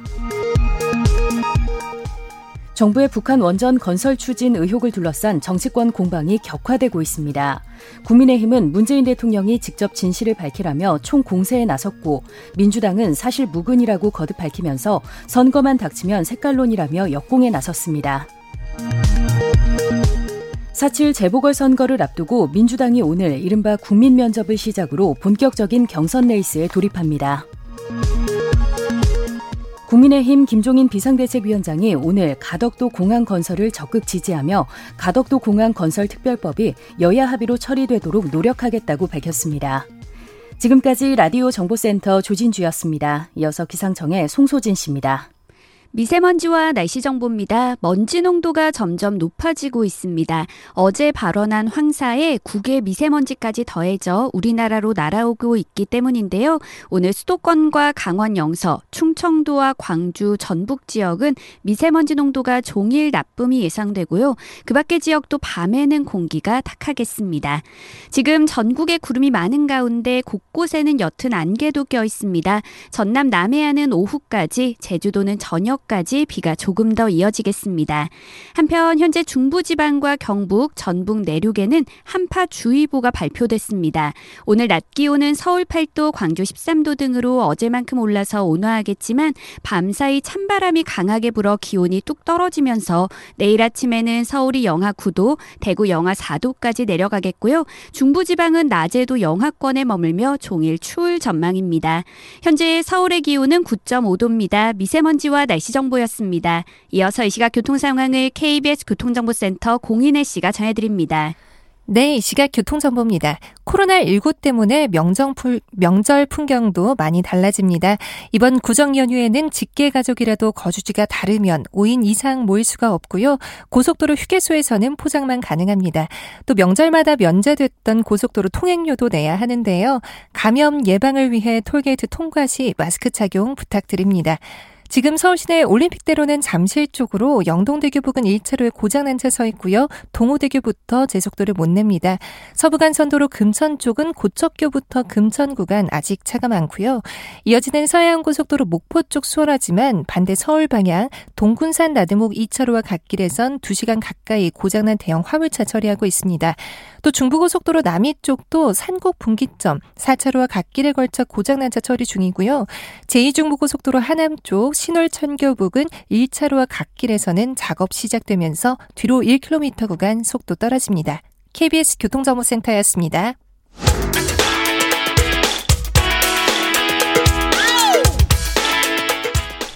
정부의 북한 원전 건설 추진 의혹을 둘러싼 정치권 공방이 격화되고 있습니다. 국민의힘은 문재인 대통령이 직접 진실을 밝히라며 총 공세에 나섰고 민주당은 사실 무근이라고 거듭 밝히면서 선거만 닥치면 색깔론이라며 역공에 나섰습니다. 4.7 재보궐선거를 앞두고 민주당이 오늘 이른바 국민 면접을 시작으로 본격적인 경선 레이스에 돌입합니다. 국민의힘 김종인 비상대책위원장이 오늘 가덕도 공항 건설을 적극 지지하며 가덕도 공항 건설 특별법이 여야 합의로 처리되도록 노력하겠다고 밝혔습니다. 지금까지 라디오 정보센터 조진주였습니다. 이어서 기상청의 송소진 씨입니다. 미세먼지와 날씨 정보입니다. 먼지 농도가 점점 높아지고 있습니다. 어제 발원한 황사에 국외 미세먼지까지 더해져 우리나라로 날아오고 있기 때문인데요. 오늘 수도권과 강원 영서, 충청도와 광주, 전북 지역은 미세먼지 농도가 종일 나쁨이 예상되고요. 그 밖의 지역도 밤에는 공기가 탁하겠습니다. 지금 전국에 구름이 많은 가운데 곳곳에는 옅은 안개도 껴 있습니다. 전남 남해안은 오후까지, 제주도는 저녁 까지 비가 조금 더 이어지겠습니다. 한편 현재 중부지방과 경북, 전북 내륙에는 한파주의보가 발표됐습니다. 오늘 낮 기온은 서울 8도, 광주 13도 등으로 어제만큼 올라서 온화하겠지만 밤사이 찬바람이 강하게 불어 기온이 뚝 떨어지면서 내일 아침에는 서울이 영하 9도, 대구 영하 4도까지 내려가겠고요. 중부지방은 낮에도 영하권에 머물며 종일 추울 전망입니다. 현재 서울의 기온은 9.5도입니다. 미세먼지와 날씨 정보였습니다. 이어서 이 시각 교통 상황을 KBS 교통정보센터 공인혜 씨가 전해드립니다. 네, 이 시각 교통정보입니다. 코로나19 때문에 명정 풀, 명절 풍경도 많이 달라집니다. 이번 구정 연휴에는 직계 가족이라도 거주지가 다르면 5인 이상 모일 수가 없고요. 고속도로 휴게소에서는 포장만 가능합니다. 또 명절마다 면제됐던 고속도로 통행료도 내야 하는데요. 감염 예방을 위해 톨게이트 통과 시 마스크 착용 부탁드립니다. 지금 서울 시내 올림픽대로는 잠실 쪽으로 영동대교 부근 1차로에 고장난 차 서 있고요. 동호대교부터 제속도를 못 냅니다. 서부간선도로 금천 쪽은 고척교부터 금천 구간 아직 차가 많고요. 이어지는 서해안고속도로 목포 쪽 수월하지만 반대 서울 방향 동군산 나들목 2차로와 갓길에선 2시간 가까이 고장난 대형 화물차 처리하고 있습니다. 또 중부고속도로 남이 쪽도 산곡 분기점 4차로와 갓길에 걸쳐 고장난 차 처리 중이고요. 제2중부고속도로 하남 쪽 신월 천교 부근 1차로와 갓길에서는 작업 시작되면서 뒤로 1km 구간 속도 떨어집니다. KBS 교통정보센터였습니다.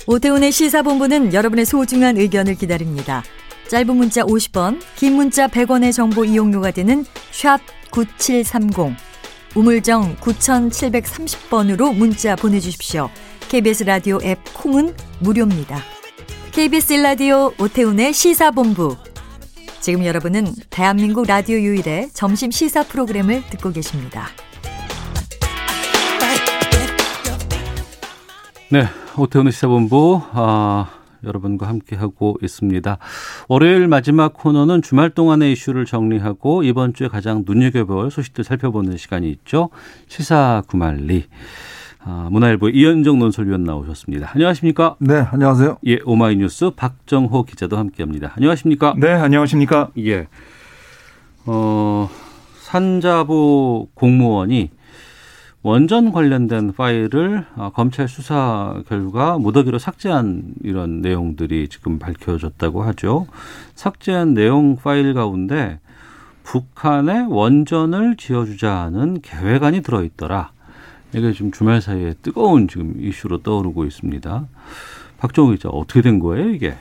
오태훈의 시사본부는 여러분의 소중한 의견을 기다립니다. 짧은 문자 50원, 긴 문자 100원의 정보 이용료가 되는 샵 9730, 우물정 9730번으로 문자 보내주십시오. KBS 라디오 앱 콩은 무료입니다. KBS 라디오 오태훈의 시사본부. 지금 여러분은 대한민국 라디오 유일의 점심 시사 프로그램을 듣고 계십니다. 네, 오태훈의 시사본부 아, 여러분과 함께하고 있습니다. 월요일 마지막 코너는 주말 동안의 이슈를 정리하고 이번 주에 가장 눈여겨볼 소식들 살펴보는 시간이 있죠. 시사 구말리. 아, 문화일보 이현정 논설위원 나오셨습니다. 안녕하십니까? 네, 안녕하세요. 예, 오마이뉴스 박정호 기자도 함께합니다. 안녕하십니까? 네, 안녕하십니까? 예. 어, 산자부 공무원이 원전 관련된 파일을 어, 검찰 수사 결과 무더기로 삭제한 이런 내용들이 지금 밝혀졌다고 하죠. 삭제한 내용 파일 가운데 북한에 원전을 지어주자는 계획안이 들어있더라. 이게 지금 주말 사이에 뜨거운 지금 이슈로 떠오르고 있습니다. 박정우 기자 어떻게 된 거예요 이게?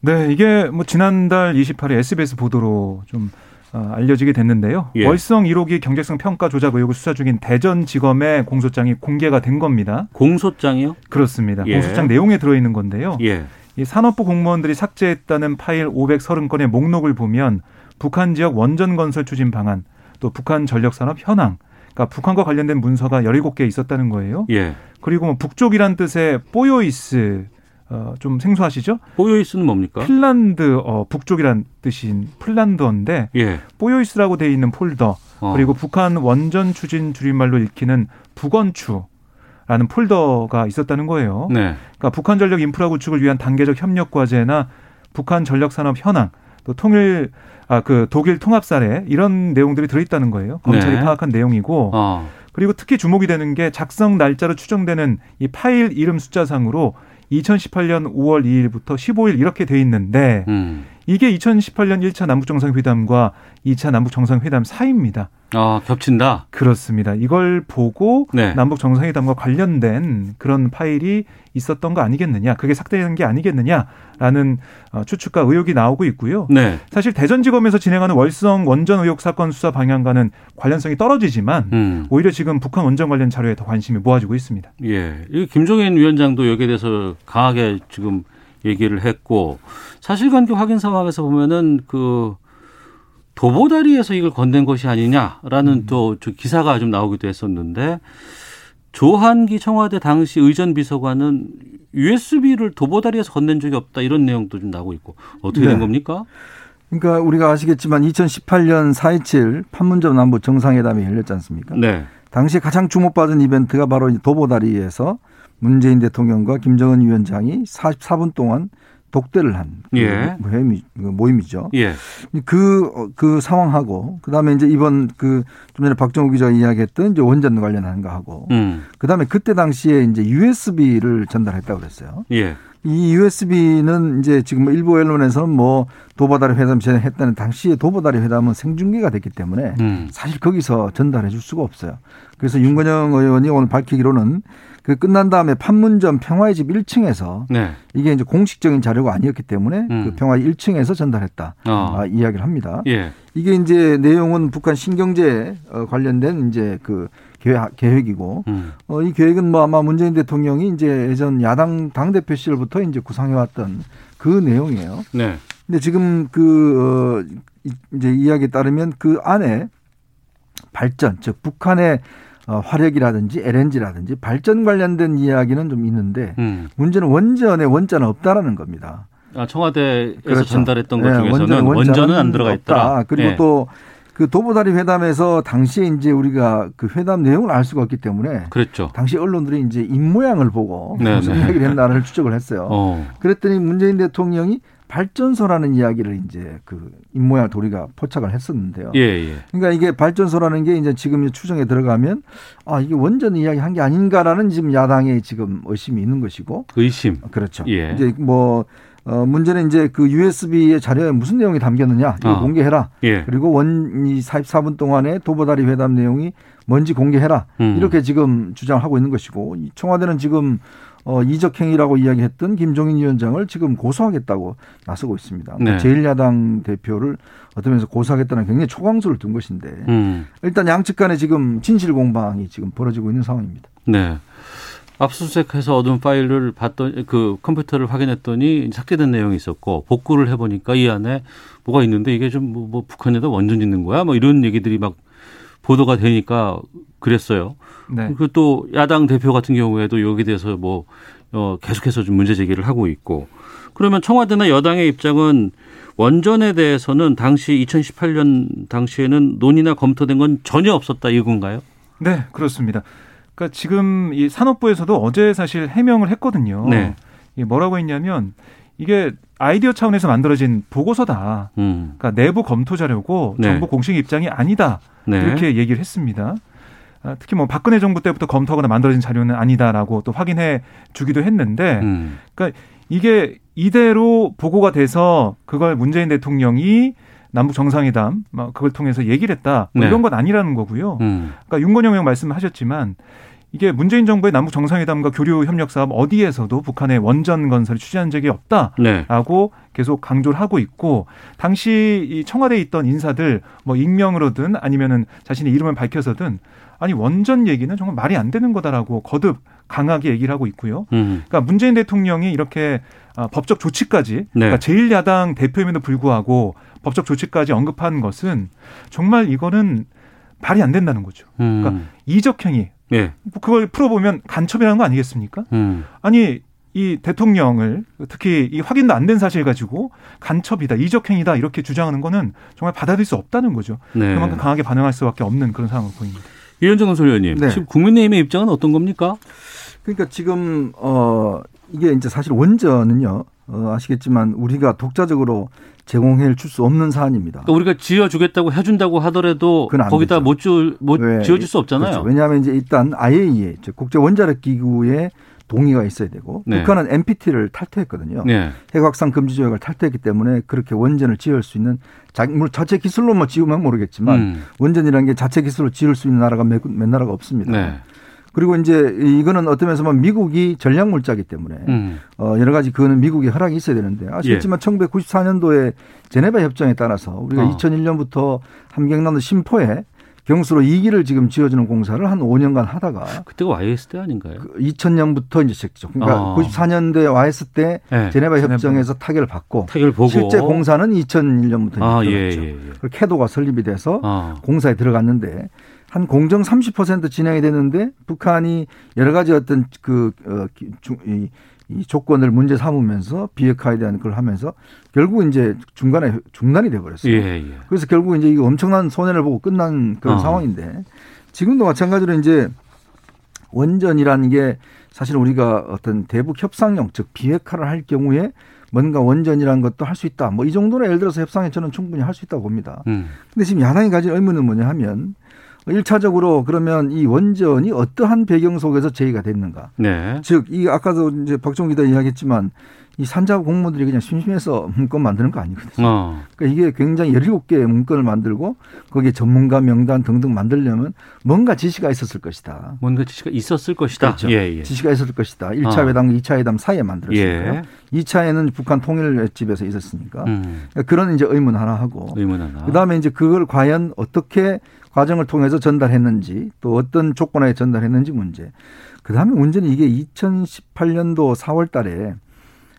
네, 이게 뭐 지난달 28일 SBS 보도로 좀 어, 알려지게 됐는데요. 예. 월성 1호기 경제성 평가 조작 의혹을 수사 중인 대전지검의 공소장이 공개가 된 겁니다. 공소장이요? 그렇습니다. 예. 공소장 내용에 들어있는 건데요. 예. 이 산업부 공무원들이 삭제했다는 파일 530건의 목록을 보면 북한 지역 원전 건설 추진 방안, 또 북한 전력 산업 현황, 그러니까 북한과 관련된 문서가 17개 있었다는 거예요. 예. 그리고 뭐 북쪽이란 뜻의 뽀요이스 어, 좀 생소하시죠? pohjois는 뭡니까? 핀란드 어, 북쪽이란 뜻인 핀란드어인데 예. pohjois라고 돼 있는 폴더 어. 그리고 북한 원전 추진 줄임말로 읽히는 북원추 라는 폴더가 있었다는 거예요. 네. 그러니까 북한 전력 인프라 구축을 위한 단계적 협력 과제나 북한 전력 산업 현황 또 통일 아 그 독일 통합 사례 이런 내용들이 들어있다는 거예요. 검찰이 네. 파악한 내용이고 어. 그리고 특히 주목이 되는 게 작성 날짜로 추정되는 이 파일 이름 숫자상으로 2018년 5월 2일부터 15일 이렇게 돼 있는데 음. 이게 2018년 1차 남북 정상회담과 2차 남북 정상회담 사이입니다. 아, 겹친다. 그렇습니다. 이걸 보고 네. 남북 정상회담과 관련된 그런 파일이 있었던 거 아니겠느냐, 그게 삭제된 게 아니겠느냐라는 어, 추측과 의혹이 나오고 있고요. 네. 사실 대전지검에서 진행하는 월성 원전 의혹 사건 수사 방향과는 관련성이 떨어지지만 음. 오히려 지금 북한 원전 관련 자료에 더 관심이 모아지고 있습니다. 예. 이 김종인 위원장도 여기에 대해서 강하게 지금 얘기를 했고 사실관계 확인 상황에서 보면은 그 도보다리에서 이걸 건넨 것이 아니냐라는 음. 또저 기사가 좀 나오기도 했었는데 조한기 청와대 당시 의전 비서관은 USB를 도보다리에서 건넨 적이 없다 이런 내용도 좀 나오고 있고 어떻게 된 네. 겁니까? 그러니까 우리가 아시겠지만 2018년 4.27 판문점 남북 정상회담이 열렸지 않습니까? 네. 당시 가장 주목받은 이벤트가 바로 도보다리에서 문재인 대통령과 김정은 위원장이 44분 동안 독대를 한 예. 모임이, 그 모임이죠. 예. 그, 어, 그 상황하고, 그 다음에 이제 이번 그, 좀 전에 박정우 기자가 이야기했던 이제 원전 관련한 거 하고, 음. 그 다음에 그때 당시에 이제 USB를 전달했다고 그랬어요. 예. 이 USB는 이제 지금 일부 언론에서는 뭐 도보다리 회담 진행했다는 당시에 도보다리 회담은 생중계가 됐기 때문에 음. 사실 거기서 전달해 줄 수가 없어요. 그래서 윤건영 의원이 오늘 밝히기로는 그 끝난 다음에 판문점 평화의 집 1층에서 네. 이게 이제 공식적인 자료가 아니었기 때문에 음. 그 평화 1층에서 전달했다 어. 아, 이야기를 합니다. 예. 이게 이제 내용은 북한 신경제 어, 관련된 이제 그 계획, 계획 이고 음. 어, 이 계획은 뭐 아마 문재인 대통령이 이제 예전 야당 당 대표 시절부터 이제 구상해왔던 그 내용이에요. 네. 근데 지금 그 어, 이- 이제 이야기에 따르면 그 안에 발전 즉 북한의 어, 화력이라든지 LNG라든지 발전 관련된 이야기는 좀 있는데 음. 문제는 원전의 원자는 없다라는 겁니다. 아, 청와대에서 그렇죠. 전달했던 것 네, 중에서는 원전은 원전은 안 들어가. 있다. 그리고 예. 또그 도보다리 회담에서 당시에 이제 우리가 그 회담 내용을 알 수가 없기 때문에 그랬죠. 당시 언론들이 이제 입 모양을 보고 네, 무슨 네. 이야기를 했나를 추적을 했어요. 어. 그랬더니 문재인 대통령이 발전소라는 이야기를 이제 그 입모양 도리가 포착을 했었는데요. 예, 예. 그러니까 이게 발전소라는 게 이제 지금 추정에 들어가면 아 이게 원전 이야기 한 게 아닌가라는 지금 야당의 지금 의심이 있는 것이고 의심. 그렇죠. 예. 이제 뭐 어, 문제는 이제 그 USB의 자료에 무슨 내용이 담겼느냐 이거 아. 공개해라. 예. 그리고 원이 44분 동안에 도보다리 회담 내용이 뭔지 공개해라. 음. 이렇게 지금 주장하고 있는 것이고 이 청와대는 지금 어, 이적행위라고 이야기했던 김종인 위원장을 지금 고소하겠다고 나서고 있습니다. 네. 제1야당 대표를 어떤 면에서 고소하겠다는 굉장히 초강수를 둔 것인데 음. 일단 양측 간에 지금 진실 공방이 지금 벌어지고 있는 상황입니다. 네. 압수수색해서 얻은 파일을 봤더니 그 컴퓨터를 확인했더니 삭제된 내용이 있었고 복구를 해보니까 이 안에 뭐가 있는데 이게 좀뭐 뭐 북한에다 원전 짓는 거야? 뭐 이런 얘기들이 막 보도가 되니까 그랬어요. 네. 그리고 또 야당 대표 같은 경우에도 여기에 대해서 뭐 어, 계속해서 좀 문제 제기를 하고 있고 그러면 청와대나 여당의 입장은 원전에 대해서는 당시 2018년 당시에는 논의나 검토된 건 전혀 없었다 이건가요? 네, 그렇습니다. 그러니까 지금 이 산업부에서도 어제 사실 해명을 했거든요. 네. 이게 뭐라고 했냐면 이게 아이디어 차원에서 만들어진 보고서다. 음. 그러니까 내부 검토 자료고 네. 정부 공식 입장이 아니다. 네. 이렇게 얘기를 했습니다. 아, 특히 뭐 박근혜 정부 때부터 검토하거나 만들어진 자료는 아니다라고 또 확인해 주기도 했는데 음. 그러니까 이게 이대로 보고가 돼서 그걸 문재인 대통령이 남북 정상회담 막 그걸 통해서 얘기를 했다 뭐 네. 이런 건 아니라는 거고요. 음. 그러니까 윤건영 형 말씀하셨지만 이게 문재인 정부의 남북 정상회담과 교류 협력 사업 어디에서도 북한의 원전 건설을 추진한 적이 없다라고 네. 계속 강조를 하고 있고 당시 이 청와대에 있던 인사들 뭐 익명으로든 아니면은 자신의 이름을 밝혀서든 아니 원전 얘기는 정말 말이 안 되는 거다라고 거듭 강하게 얘기를 하고 있고요. 음. 그러니까 문재인 대통령이 이렇게 아, 법적 조치까지 네. 그러니까 제1야당 대표임에도 불구하고 법적 조치까지 언급한 것은 정말 이거는 말이 안 된다는 거죠. 음. 그러니까 이적행위 예. 그걸 풀어보면 간첩이라는 거 아니겠습니까? 음. 아니 이 대통령을 특히 이 확인도 안 된 사실 가지고 간첩이다 이적행위다 이렇게 주장하는 거는 정말 받아들일 수 없다는 거죠. 네. 그만큼 강하게 반응할 수밖에 없는 그런 상황을 보입니다. 이현정 소위원님, 네. 지금 국민의힘의 입장은 어떤 겁니까? 그러니까 지금 어 이게 이제 사실 원전은요 어, 아시겠지만 우리가 독자적으로 제공해 줄 수 없는 사안입니다. 그러니까 우리가 지어주겠다고 해준다고 하더라도 거기다 되죠. 못, 지어, 못 왜? 지어줄 수 없잖아요. 그렇죠. 왜냐하면 이제 일단 IAEA 즉 국제 원자력 기구의 동의가 있어야 되고 네. 북한은 NPT를 탈퇴했거든요. 네. 핵 확산 금지 조약을 탈퇴했기 때문에 그렇게 원전을 지을 수 있는 자, 물론 자체 기술로 뭐 지으면 모르겠지만 음. 원전이라는 게 자체 기술로 지을 수 있는 나라가 몇, 몇 나라가 없습니다. 네. 그리고 이제 이거는 어떤 면에서 보면 미국이 전략 물자기 때문에 음. 어, 여러 가지 그거는 미국의 허락이 있어야 되는데 아시겠지만 1994년도에 제네바 협정에 따라서 우리가 어. 2001년부터 함경남도 심포에 경수로 2기를 지금 지어주는 공사를 한 5년간 하다가 그때가 YS 때 아닌가요? 2000년부터 이제 시작했죠. 그러니까 어. 94년도에 와 있을 때 네. 제네바 협정에서 타결을 받고 타결 보고 실제 공사는 2001년부터 아, 예, 들어갔죠. 예, 예. 그리고 캐도가 설립이 돼서 아. 공사에 들어갔는데 한 공정 30% 진행이 됐는데 북한이 여러 가지 어떤 그 어, 기- 주- 이, 이 조건을 문제 삼으면서 비핵화에 대한 걸 하면서 결국 이제 중간에 중단이 돼 버렸어요. 예, 예. 그래서 결국 이제 이거 엄청난 손해를 보고 끝난 그런 어. 상황인데 지금도 마찬가지로 이제 원전이라는 게 사실 우리가 어떤 대북 협상용 즉 비핵화를 할 경우에 뭔가 원전이라는 것도 할 수 있다. 뭐 이 정도는 예를 들어서 협상에 저는 충분히 할 수 있다고 봅니다. 음. 근데 지금 야당이 가진 의문은 뭐냐 하면 일차적으로 그러면 이 원전이 어떠한 배경 속에서 제의가 됐는가? 네. 즉, 이 아까도 이제 박종 기자 이야기했지만 이 산자부 공무원들이 그냥 심심해서 문건 만드는 거 아니거든요. 어. 그러니까 이게 굉장히 17개의 문건을 만들고 거기에 전문가 명단 등등 만들려면 뭔가 지시가 있었을 것이다. 뭔가 지시가 있었을 것이다. 그렇죠. 예, 예. 지시가 있었을 것이다. 1차 어. 회담, 2차 회담 사이에 만들었으니까요. 예. 2차에는 북한 통일 집에서 있었으니까. 음. 그러니까 그런 이제 의문 하나 하고 의문 하나. 그다음에 이제 그걸 과연 어떻게 과정을 통해서 전달했는지 또 어떤 조건하에 전달했는지 문제. 그다음에 문제는 이게 2018년도 4월 달에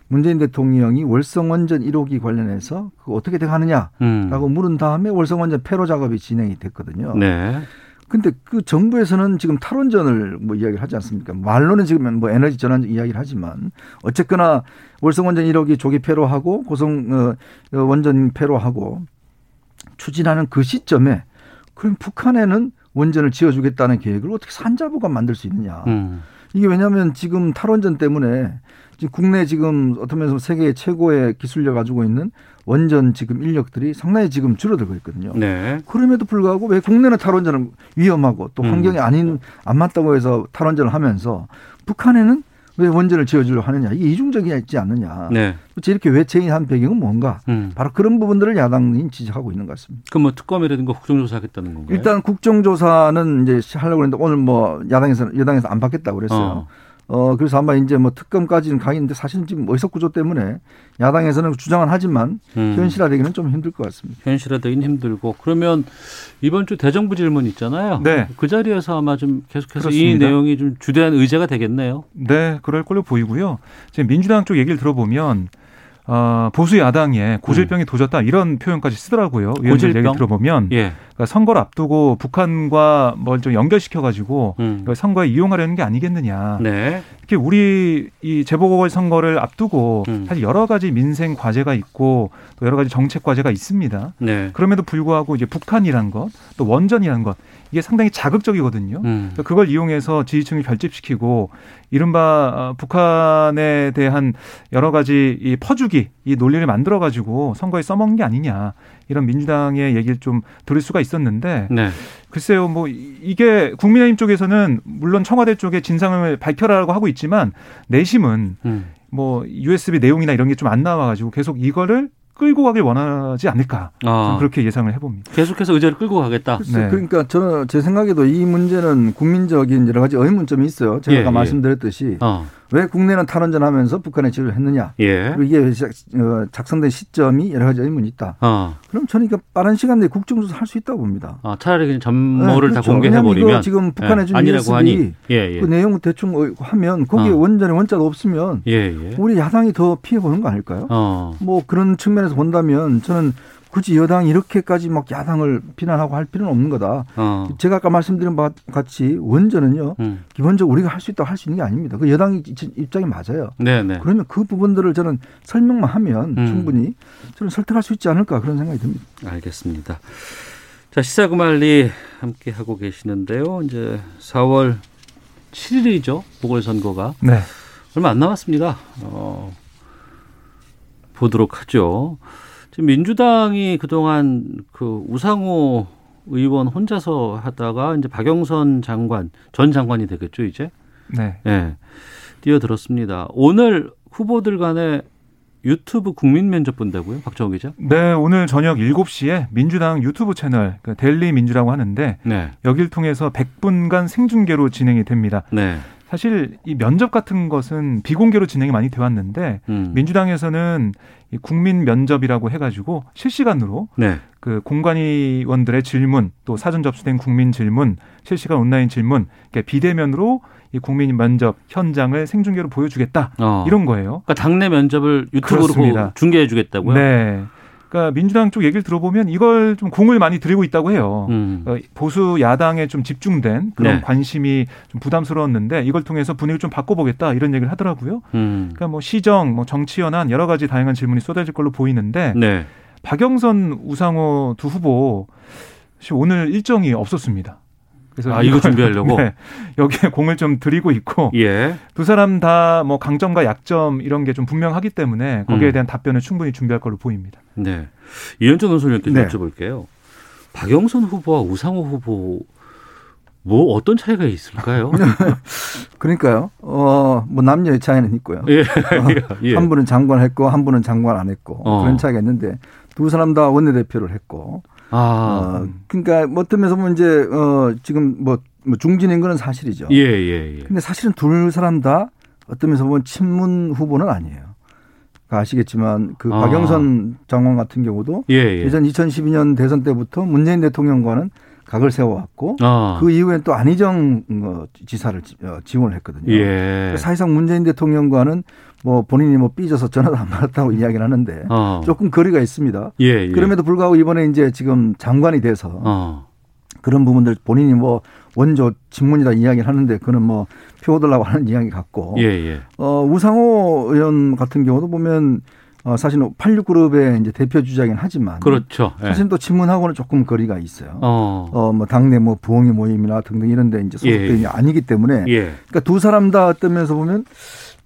문재인 대통령이 월성 원전 1호기 관련해서 그 어떻게 돼 가느냐라고 음. 물은 다음에 월성 원전 폐로 작업이 진행이 됐거든요. 네. 근데 그 정부에서는 지금 탈원전을 뭐 이야기를 하지 않습니까? 말로는 지금 뭐 에너지 전환 이야기를 하지만 어쨌거나 월성 원전 1호기 조기 폐로하고 고성 어, 원전 폐로하고 추진하는 그 시점에 그럼 북한에는 원전을 지어주겠다는 계획을 어떻게 산자부가 만들 수 있느냐? 음. 이게 왜냐하면 지금 탈원전 때문에 지금 국내 지금 어떤 면에서 세계 최고의 기술력 가지고 있는 원전 지금 인력들이 상당히 지금 줄어들고 있거든요. 네. 그럼에도 불구하고 왜 국내는 탈원전은 위험하고 또 음. 환경이 아닌 안 맞다고 해서 탈원전을 하면서 북한에는 왜 원전을 지어주려 하느냐 이게 이중적이지 않느냐. 네. 이렇게 외체인한 배경은 뭔가 음. 바로 그런 부분들을 야당이 지적하고 있는 것 같습니다. 그럼 뭐 특검이라든가 국정조사하겠다는 건가요? 일단 국정조사는 이제 하려고 했는데 오늘 뭐 야당에서 여당에서 안 받겠다고 그랬어요. 어. 그래서 아마 이제 뭐 특검까지는 가겠는데 사실은 지금 의석 구조 때문에 야당에서는 주장은 하지만 음. 현실화되기는 좀 힘들 것 같습니다. 현실화되긴 힘들고 그러면 이번 주 대정부 질문 있잖아요. 네. 그 자리에서 아마 좀 계속해서 이 그렇습니다. 내용이 좀 주대한 의제가 되겠네요. 네, 그럴 걸로 보이고요. 지금 민주당 쪽 얘기를 들어보면 어, 보수 야당에 고질병이 도졌다 이런 표현까지 쓰더라고요. 의원들 음. 얘기 들어보면 예. 그러니까 선거를 앞두고 북한과 뭘 좀 연결시켜 가지고 음. 선거에 이용하려는 게 아니겠느냐. 네. 특히 우리 이 재보궐 선거를 앞두고 음. 사실 여러 가지 민생 과제가 있고 또 여러 가지 정책 과제가 있습니다. 네. 그럼에도 불구하고 이제 북한이란 것, 또 원전이란 것 이게 상당히 자극적이거든요. 음. 그러니까 그걸 이용해서 지지층을 결집시키고 이른바 어, 북한에 대한 여러 가지 이 퍼주기 이 논리를 만들어 가지고 선거에 써먹는 게 아니냐 이런 민주당의 얘기를 좀 들을 수가 있었는데 네. 글쎄요 뭐 이- 이게 국민의힘 쪽에서는 물론 청와대 쪽에 진상을 밝혀라라고 하고 있지만 내심은 음. 뭐 USB 내용이나 이런 게 좀 안 나와가지고 계속 이거를 끌고 가길 원하지 않을까 아. 그렇게 예상을 해봅니다. 계속해서 의제를 끌고 가겠다. 네. 그러니까 저는 제 생각에도 이 문제는 국민적인 여러 가지 의문점이 있어요. 제가 예, 아까 예. 말씀드렸듯이 어. 왜 국내는 탈원전 하면서 북한에 지원을 했느냐. 예. 그리고 이게 왜 작- 어, 작성된 시점이 여러 가지 의문이 있다. 어. 그럼 저는 이게 빠른 시간 내에 국정조사 할 수 있다고 봅니다. 아, 차라리 그냥 전모를 네, 다 그렇죠. 공개해 왜냐하면 버리면 이거 지금 북한에 준 아니라고 USB 하니. 예, 예. 그 내용 대충 어, 하면 거기에 어. 원전에 원자가 없으면 예, 예. 우리 야당이 더 피해 보는 거 아닐까요? 어. 뭐 그런 측면에서 본다면 저는 굳이 여당이 이렇게까지 막 야당을 비난하고 할 필요는 없는 거다. 어. 제가 아까 말씀드린 바와 같이 원전은요 음. 기본적으로 우리가 할 수 있다고 할 수 있는 게 아닙니다. 그 여당 입장이 맞아요. 네, 네. 그러면 그 부분들을 저는 설명만 하면 음. 충분히 저는 설득할 수 있지 않을까 그런 생각이 듭니다. 알겠습니다. 자, 시사구말리 함께 하고 계시는데요. 이제 4월 7일이죠. 보궐선거가. 네. 얼마 안 남았습니다. 어, 보도록 하죠. 지금 민주당이 그동안 그 우상호 의원 혼자서 하다가 이제 박영선 장관, 전 장관이 되겠죠, 이제? 네. 예. 뛰어들었습니다. 오늘 후보들 간에 유튜브 국민 면접 본다고요? 박정호 기자? 네, 오늘 저녁 7시에 민주당 유튜브 채널 그 델리 민주라고 하는데 네. 여기를 통해서 100분간 생중계로 진행이 됩니다. 네. 사실 이 면접 같은 것은 비공개로 진행이 많이 돼 왔는데 음. 민주당에서는 이 국민 면접이라고 해가지고 실시간으로 네. 그 공관위원들의 질문 또 사전 접수된 국민 질문 실시간 온라인 질문 이렇게 비대면으로 이 국민 면접 현장을 생중계로 보여주겠다 어. 이런 거예요. 그러니까 당내 면접을 유튜브로 그렇습니다. 중계해 주겠다고요? 네. 그러니까 민주당 쪽 얘기를 들어보면 이걸 좀 공을 많이 들이고 있다고 해요. 음. 어, 보수 야당에 좀 집중된 그런 네. 관심이 좀 부담스러웠는데 이걸 통해서 분위기를 좀 바꿔보겠다 이런 얘기를 하더라고요. 음. 그러니까 뭐 시정, 뭐 정치 현안 여러 가지 다양한 질문이 쏟아질 걸로 보이는데 네. 박영선, 우상호 두 후보 오늘 일정이 없었습니다. 그래서 아, 이거 준비하려고? [laughs] 네, 여기에 공을 좀 들이고 있고 예. 두 사람 다 뭐 강점과 약점 이런 게 좀 분명하기 때문에 거기에 음. 대한 답변을 충분히 준비할 걸로 보입니다. 네. 이현정 논설위원께 네. 여쭤볼게요. 박영선 후보와 우상호 후보 뭐 어떤 차이가 있을까요? [laughs] 그러니까요. 어, 뭐 남녀의 차이는 있고요. 예. 어, 예. 한 분은 장관 했고 한 분은 장관 안 했고 어. 그런 차이가 있는데 두 사람 다 원내대표를 했고 아. 어, 그러니까 뭐 어떤 면에서 보면 이제 어, 지금 뭐, 뭐 중진인 거는 사실이죠. 예, 예, 예. 근데 사실은 둘 사람 다 어떤 면에서 보면 친문 후보는 아니에요. 그러니까 아시겠지만 그 아. 박영선 장관 같은 경우도 예, 예. 예전 2012년 대선 때부터 문재인 대통령과는 각을 세워왔고 아. 그 이후엔 또 안희정 어, 지사를 지- 어, 지원을 했거든요. 예. 사실상 문재인 대통령과는 뭐 본인이 뭐 삐져서 전화도 안 받았다고 이야기를 하는데 어. 조금 거리가 있습니다. 예, 예. 그럼에도 불구하고 이번에 이제 지금 장관이 돼서 어. 그런 부분들 본인이 뭐 원조 친문이다 이야기를 하는데 그는 뭐 표어들라고 하는 이야기 같고 예, 예. 어, 우상호 의원 같은 경우도 보면 어, 사실은 86그룹의 이제 대표 주자긴 하지만 그렇죠. 예. 사실 또 친문하고는 조금 거리가 있어요. 어. 어, 뭐 당내 뭐 부엉이 모임이나 등등 이런데 이제 소속돼 예. 아니기 때문에 예. 그러니까 두 사람 다 면에서 보면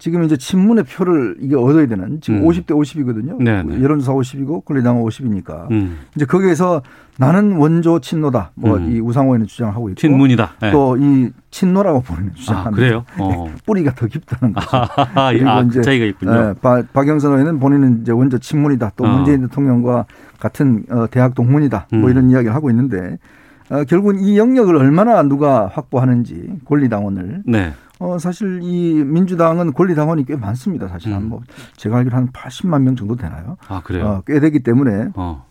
지금 이제 친문의 표를 이게 얻어야 되는 지금 음. 50대 50이거든요. 네네. 여론조사 50이고 권리당 50이니까 음. 이제 거기에서 나는 원조 친노다. 뭐 음. 이 우상호에는 주장을 하고 있고 친문이다. 예. 또이 친노라고 보는 주장합니다. 아, 그래요? 어. [laughs] 뿌리가 더 깊다는 거죠. 아, 아, 그 차이가 있군요. 예, 박- 박영선 의원은 본인은 이제 원조 친문이다. 또 어. 문재인 대통령과 같은 어, 대학 동문이다. 뭐 음. 이런 이야기를 하고 있는데 어, 결국은 이 영역을 얼마나 누가 확보하는지 권리당원을 네. 어, 사실 이 민주당은 권리당원이 꽤 많습니다. 사실 한뭐 제가 알기로 한 80만 명 정도 되나요? 아, 음. 그래요? 어, 꽤 되기 때문에 어.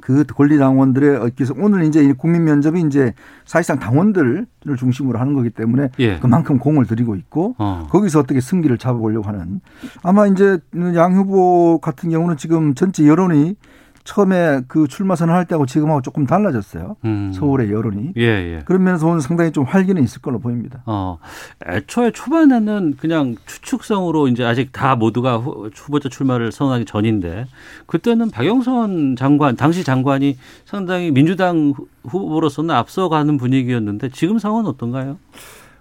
그 권리당원들의 그래서 오늘 이제 이 국민 면접이 이제 사실상 당원들을 중심으로 하는 거기 때문에 예. 그만큼 공을 들이고 있고 어. 거기서 어떻게 승기를 잡아보려고 하는 아마 이제 양 후보 같은 경우는 지금 전체 여론이 처음에 그 출마 선언할 때하고 지금하고 조금 달라졌어요. 음. 서울의 여론이. 예, 예. 그런 면에서 오늘 상당히 좀 활기는 있을 걸로 보입니다. 어, 애초에 초반에는 그냥 추측성으로 이제 아직 다 모두가 후, 후보자 출마를 선언하기 전인데 그때는 박영선 장관, 당시 장관이 상당히 민주당 후- 후보로서는 앞서가는 분위기였는데 지금 상황은 어떤가요?